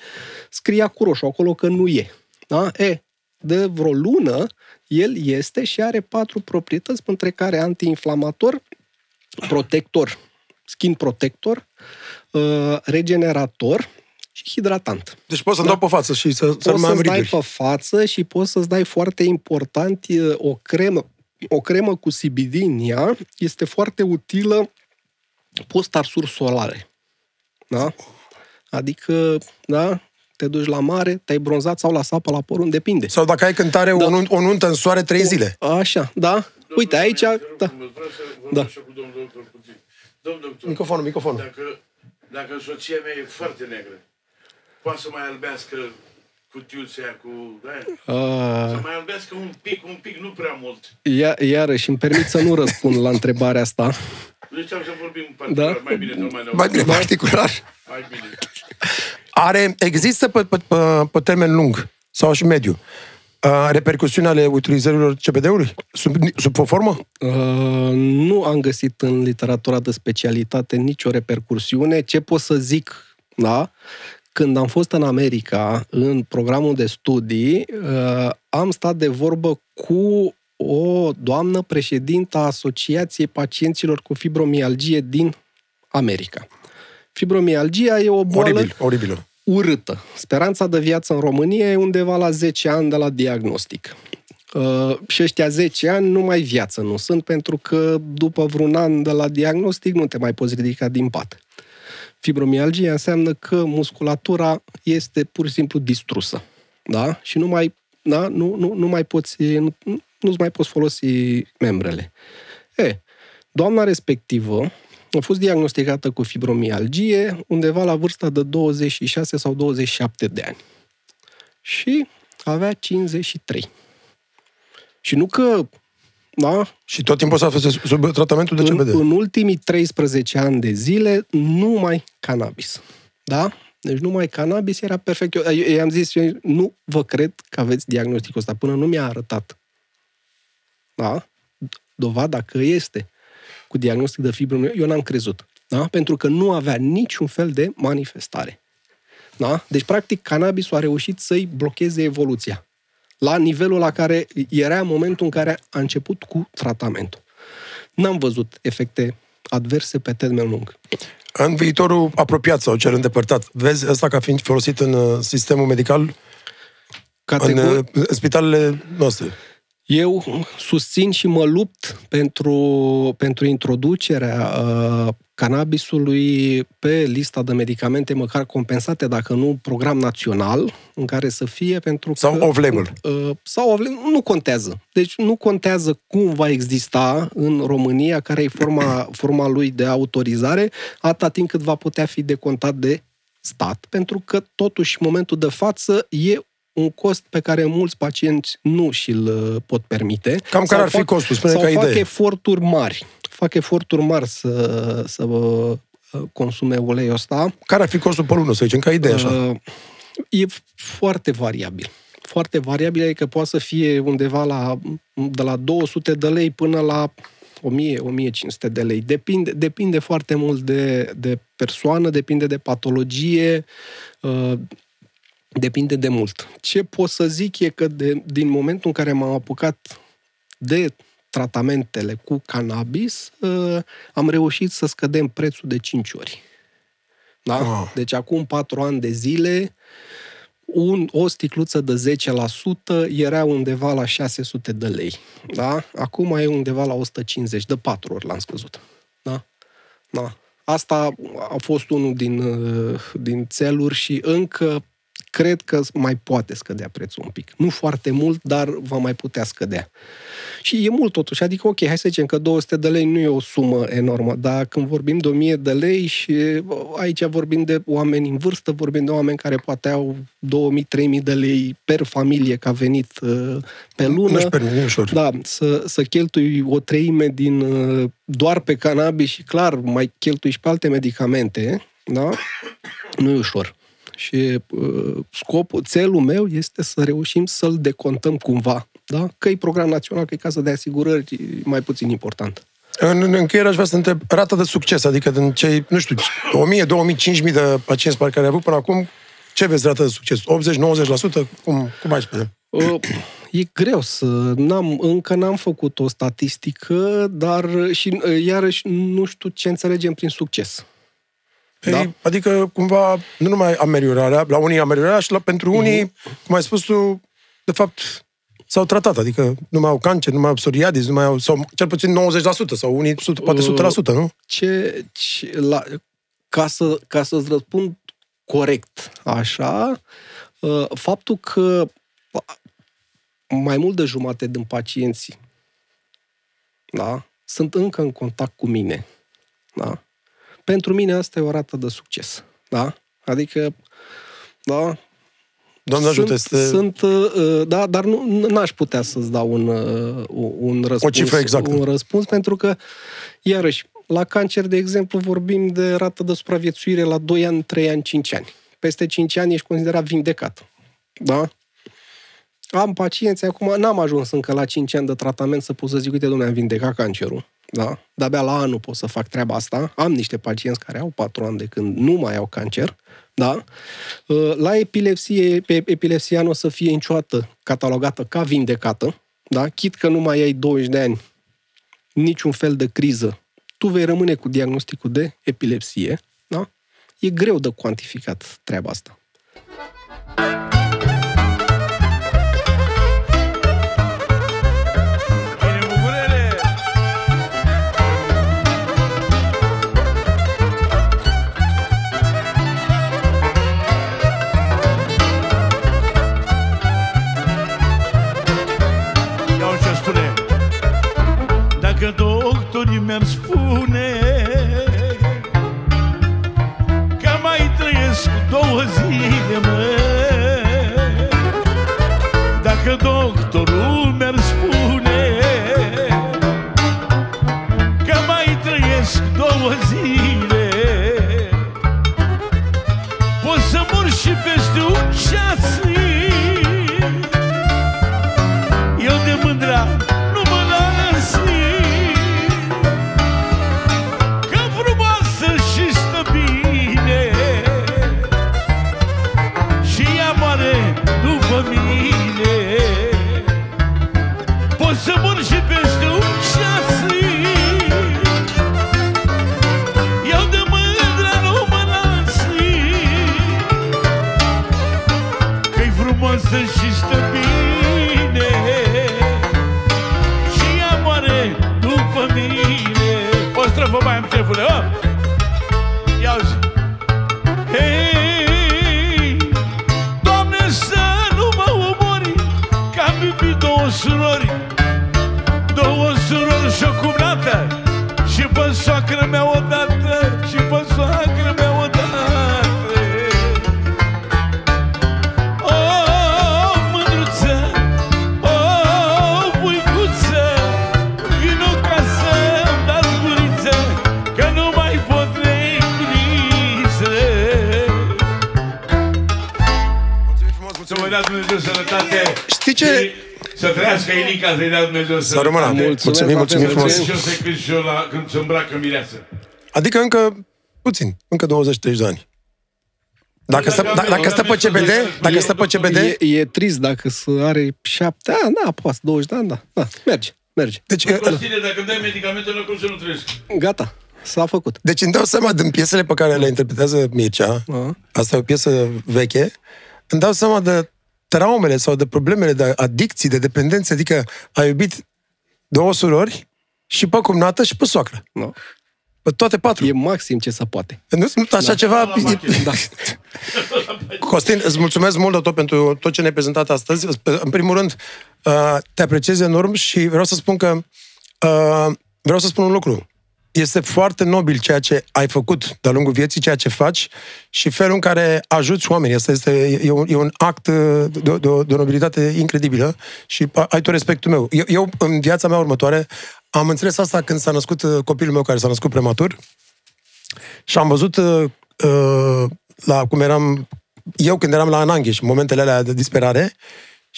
scria cu roșu acolo că nu e. Da? E, de vreo lună, el este și are patru proprietăți, între care antiinflamator, protector, skin protector, uh, regenerator și hidratant. Deci poți să-mi da? dau pe față și să, să mai să dai pe față și poți să-ți dai foarte important o cremă, o cremă cu CBD în ea este foarte utilă post-arsuri solare. Da? Adică, da, te duci la mare, te-ai bronzat sau la sapă, la porun, depinde. Sau dacă ai cântare, da. o, o nuntă în soare, trei zile. Așa, da. Uite, aici... Da. da. Microfonul, microfonul. Dacă, dacă soția mea e foarte negră, poate să mai albească cutiuțe aia cu... Da, Uh, să mai albească un pic, un pic, nu prea mult. ia, iarăși, îmi permit să nu răspund la întrebarea asta. Deci am să vorbim particular, Da. mai bine sau mai Mai bine particular. Mai bine. Are, există pe, pe, pe, pe termen lung sau și mediu uh, repercusiuni ale utilizărilor CBD-ului? Sub, sub o formă? Uh, nu am găsit în literatura de specialitate nicio repercursiune. Ce pot să zic, da? Când am fost în America, în programul de studii, uh, am stat de vorbă cu o doamnă președintă a Asociației Pacienților cu Fibromialgie din America. Fibromialgia e o boală Oribil, oribilă. urâtă. Speranța de viață în România e undeva la 10 ani de la diagnostic. Uh, și ăștia 10 ani nu mai viață nu sunt, pentru că după vreun an de la diagnostic nu te mai poți ridica din pat. Fibromialgia înseamnă că musculatura este pur și simplu distrusă. Da? Și nu mai, da? nu, nu, nu mai poți, nu, nu-ți mai poți folosi membrele. E, doamna respectivă a fost diagnosticată cu fibromialgie undeva la vârsta de 26 sau 27 de ani. Și avea 53. Și nu că, da, Și tot timpul s-a fost sub tratamentul de în, CBD. în ultimii 13 ani de zile, numai cannabis. Da? Deci numai cannabis era perfect. Eu, eu i-am zis, eu nu vă cred că aveți diagnosticul ăsta, până nu mi-a arătat. Da? Dovada că este cu diagnostic de fibromialgie, eu n-am crezut. Da? Pentru că nu avea niciun fel de manifestare. Da? Deci, practic, cannabisul a reușit să-i blocheze evoluția. La nivelul la care era în momentul în care a început cu tratamentul. N-am văzut efecte adverse pe termen lung. În viitorul apropiat sau cel îndepărtat, vezi asta ca fiind folosit în uh, sistemul medical, în Categor... uh, spitalele noastre? Eu susțin și mă lupt pentru, pentru introducerea uh, cannabisului pe lista de medicamente, măcar compensate, dacă nu program național, în care să fie pentru Sau că... off-label? Uh, sau off-label, nu contează. Deci nu contează cum va exista în România, care e forma, forma lui de autorizare, atâta timp cât va putea fi decontat de stat, pentru că totuși în momentul de față e un cost pe care mulți pacienți nu și-l uh, pot permite. Cam care Sau ar fi fac- costul? Spune sau ca fac idee. eforturi mari. Fac eforturi mari să, să uh, consume uleiul ăsta. Care ar fi costul pe lună, să zicem, ca idee așa? Uh, E foarte variabil. Foarte variabil, adică poate să fie undeva la, de la 200 de lei până la 1000-1500 de lei. Depinde, depinde foarte mult de, de persoană, depinde de patologie, uh, depinde de mult. Ce pot să zic e că de, din momentul în care m-am apucat de tratamentele cu cannabis, uh, am reușit să scădem prețul de 5 ori. Da? Ah. Deci acum 4 ani de zile, un, o sticluță de 10% era undeva la 600 de lei. Da? Acum e undeva la 150, de 4 ori l-am scăzut. Da? Da. Asta a fost unul din, uh, din țeluri și încă cred că mai poate scădea prețul un pic. Nu foarte mult, dar va mai putea scădea. Și e mult totuși, adică ok, hai să zicem că 200 de lei nu e o sumă enormă, dar când vorbim de 1000 de lei și bă, aici vorbim de oameni în vârstă, vorbim de oameni care poate au 2000-3000 de lei per familie ca venit uh, pe lună. Nu-și permit, nu e ușor. Da, să, să cheltui o treime din uh, doar pe cannabis și clar, mai cheltui și pe alte medicamente, da? Nu e ușor. Și uh, scopul, țelul meu este să reușim să-l decontăm cumva, da? Că e program național, că e casă de asigurări, e mai puțin important. În, în încheiere aș vrea să întreb rata de succes, adică din cei, nu știu, 1000, 2000, 5000 de pacienți pe care ai avut până acum, ce vezi rata de succes? 80-90%? Cum, cum ai spune? Uh, E greu să... N-am, încă n-am făcut o statistică, dar și uh, iarăși nu știu ce înțelegem prin succes. Păi, Da. Adică, cumva, nu numai ameliorarea, la unii ameliorarea și la, pentru unii, Mhm. cum ai spus tu, de fapt, s-au tratat, adică nu mai au cancer, nu mai au psoriasis, nu mai au, sau cel puțin 90%, sau unii 100, poate 100%, nu? ce, ce la, ca, să, ca să-ți răspund corect așa, uh, faptul că mai mult de jumate din pacienții da, sunt încă în contact cu mine. Da? Pentru mine asta e o rată de succes. Da? Adică, da, Doamne ajută, este... Sunt, uh, da, dar nu n-aș putea să-ți dau un, uh, un răspuns. O cifră exactă. Un răspuns, pentru că, iarăși, la cancer, de exemplu, vorbim de rată de supraviețuire la 2 ani, 3 ani, 5 ani. Peste 5 ani ești considerat vindecat. Da? Am pacienți, acum n-am ajuns încă la 5 ani de tratament să pot să zic, uite, domnule, am vindecat cancerul. Da? De-abia la anul pot să fac treaba asta. Am niște pacienți care au 4 ani de când nu mai au cancer. Da? La epilepsie, epilepsia nu o să fie niciodată catalogată ca vindecată. Da? Chit că nu mai ai 20 de ani, niciun fel de criză, tu vei rămâne cu diagnosticul de epilepsie. Da? E greu de cuantificat treaba asta. menos fool. Ca să-i dea Dumnezeu să... rămână. Mulțumim, mulțumim frumos. Și eu să cânt și eu la, când se îmbracă mireasă. Adică încă puțin, încă 20-30 de ani. Dacă stă, dacă, dacă stă pe CBD, dacă stă pe CBD... E, e trist dacă are șapte ani, da, poate 20 de ani, da, da, merge, merge. Deci, Prostine, dacă îmi dai medicamentul, cum să nu trăiesc? Gata, s-a făcut. Deci îmi dau seama din piesele pe care le interpretează Mircea, uh-huh. asta e o piesă veche, îmi dau seama de traumele sau de problemele de adicții, de dependențe, adică a iubit două surori și pe cumnată și pe soacră. No. Pe toate patru. E maxim ce se poate. Nu sunt așa da. ceva... Da. Costin, îți mulțumesc mult de tot pentru tot ce ne-ai prezentat astăzi. În primul rând, uh, te apreciez enorm și vreau să spun că uh, vreau să spun un lucru este foarte nobil ceea ce ai făcut de-a lungul vieții, ceea ce faci și felul în care ajuți oamenii. Asta este, e, un, e un act de, de, de, de nobilitate incredibilă și ai tot respectul meu. Eu, eu, în viața mea următoare, am înțeles asta când s-a născut uh, copilul meu care s-a născut prematur și am văzut uh, uh, la cum eram eu când eram la Anangheș, momentele alea de disperare,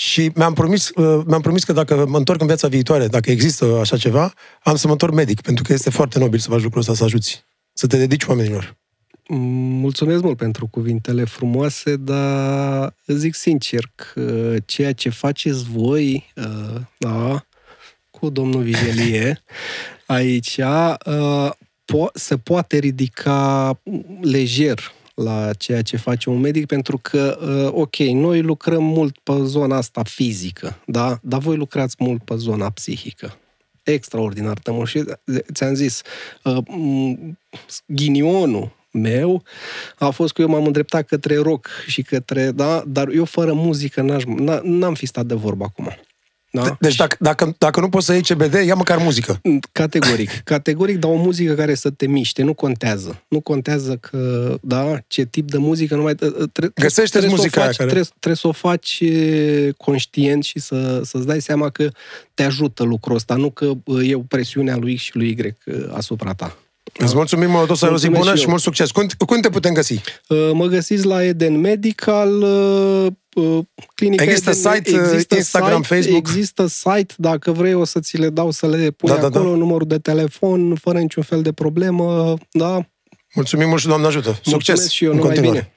și mi-am promis, uh, mi-am promis că dacă mă întorc în viața viitoare, dacă există așa ceva, am să mă întorc medic, pentru că este foarte nobil să faci lucrul ăsta, să ajuți, să te dedici oamenilor. Mulțumesc mult pentru cuvintele frumoase, dar zic sincer că ceea ce faceți voi, uh, da, cu domnul Vigelie, aici, uh, po- se poate ridica lejer la ceea ce face un medic, pentru că, uh, ok, noi lucrăm mult pe zona asta fizică, da? dar voi lucrați mult pe zona psihică. Extraordinar de mult. Și ți-am zis, uh, ghinionul meu a fost că eu m-am îndreptat către rock și către, da, dar eu fără muzică n-aș, n-am fi stat de vorbă acum. Da? Deci dacă, dacă, dacă nu poți să iei CBD, ia măcar muzică. Categoric. Categoric, dar o muzică care să te miște, nu contează. Nu contează că, da, ce tip de muzică, nu mai... Tre- Găsește trebuie muzica să o aia faci, care- trebuie, trebuie să o faci e, conștient și să, să-ți dai seama că te ajută lucrul ăsta, nu că e o presiune a lui X și lui Y e, asupra ta. Îți mulțumim mult, să ai o zi Mulțumesc bună și și eu. mult succes. Cum, cum te putem găsi? Uh, Mă găsiți la Eden Medical, uh, uh, clinica Există Eden, site, Instagram, site, Facebook? Există site, dacă vrei o să ți le dau să le pui Da, da, acolo, da. numărul de telefon, fără niciun fel de problemă, da? Mulțumim mult și Doamne ajută. Succes Mulțumesc și eu, în numai continuare. bine.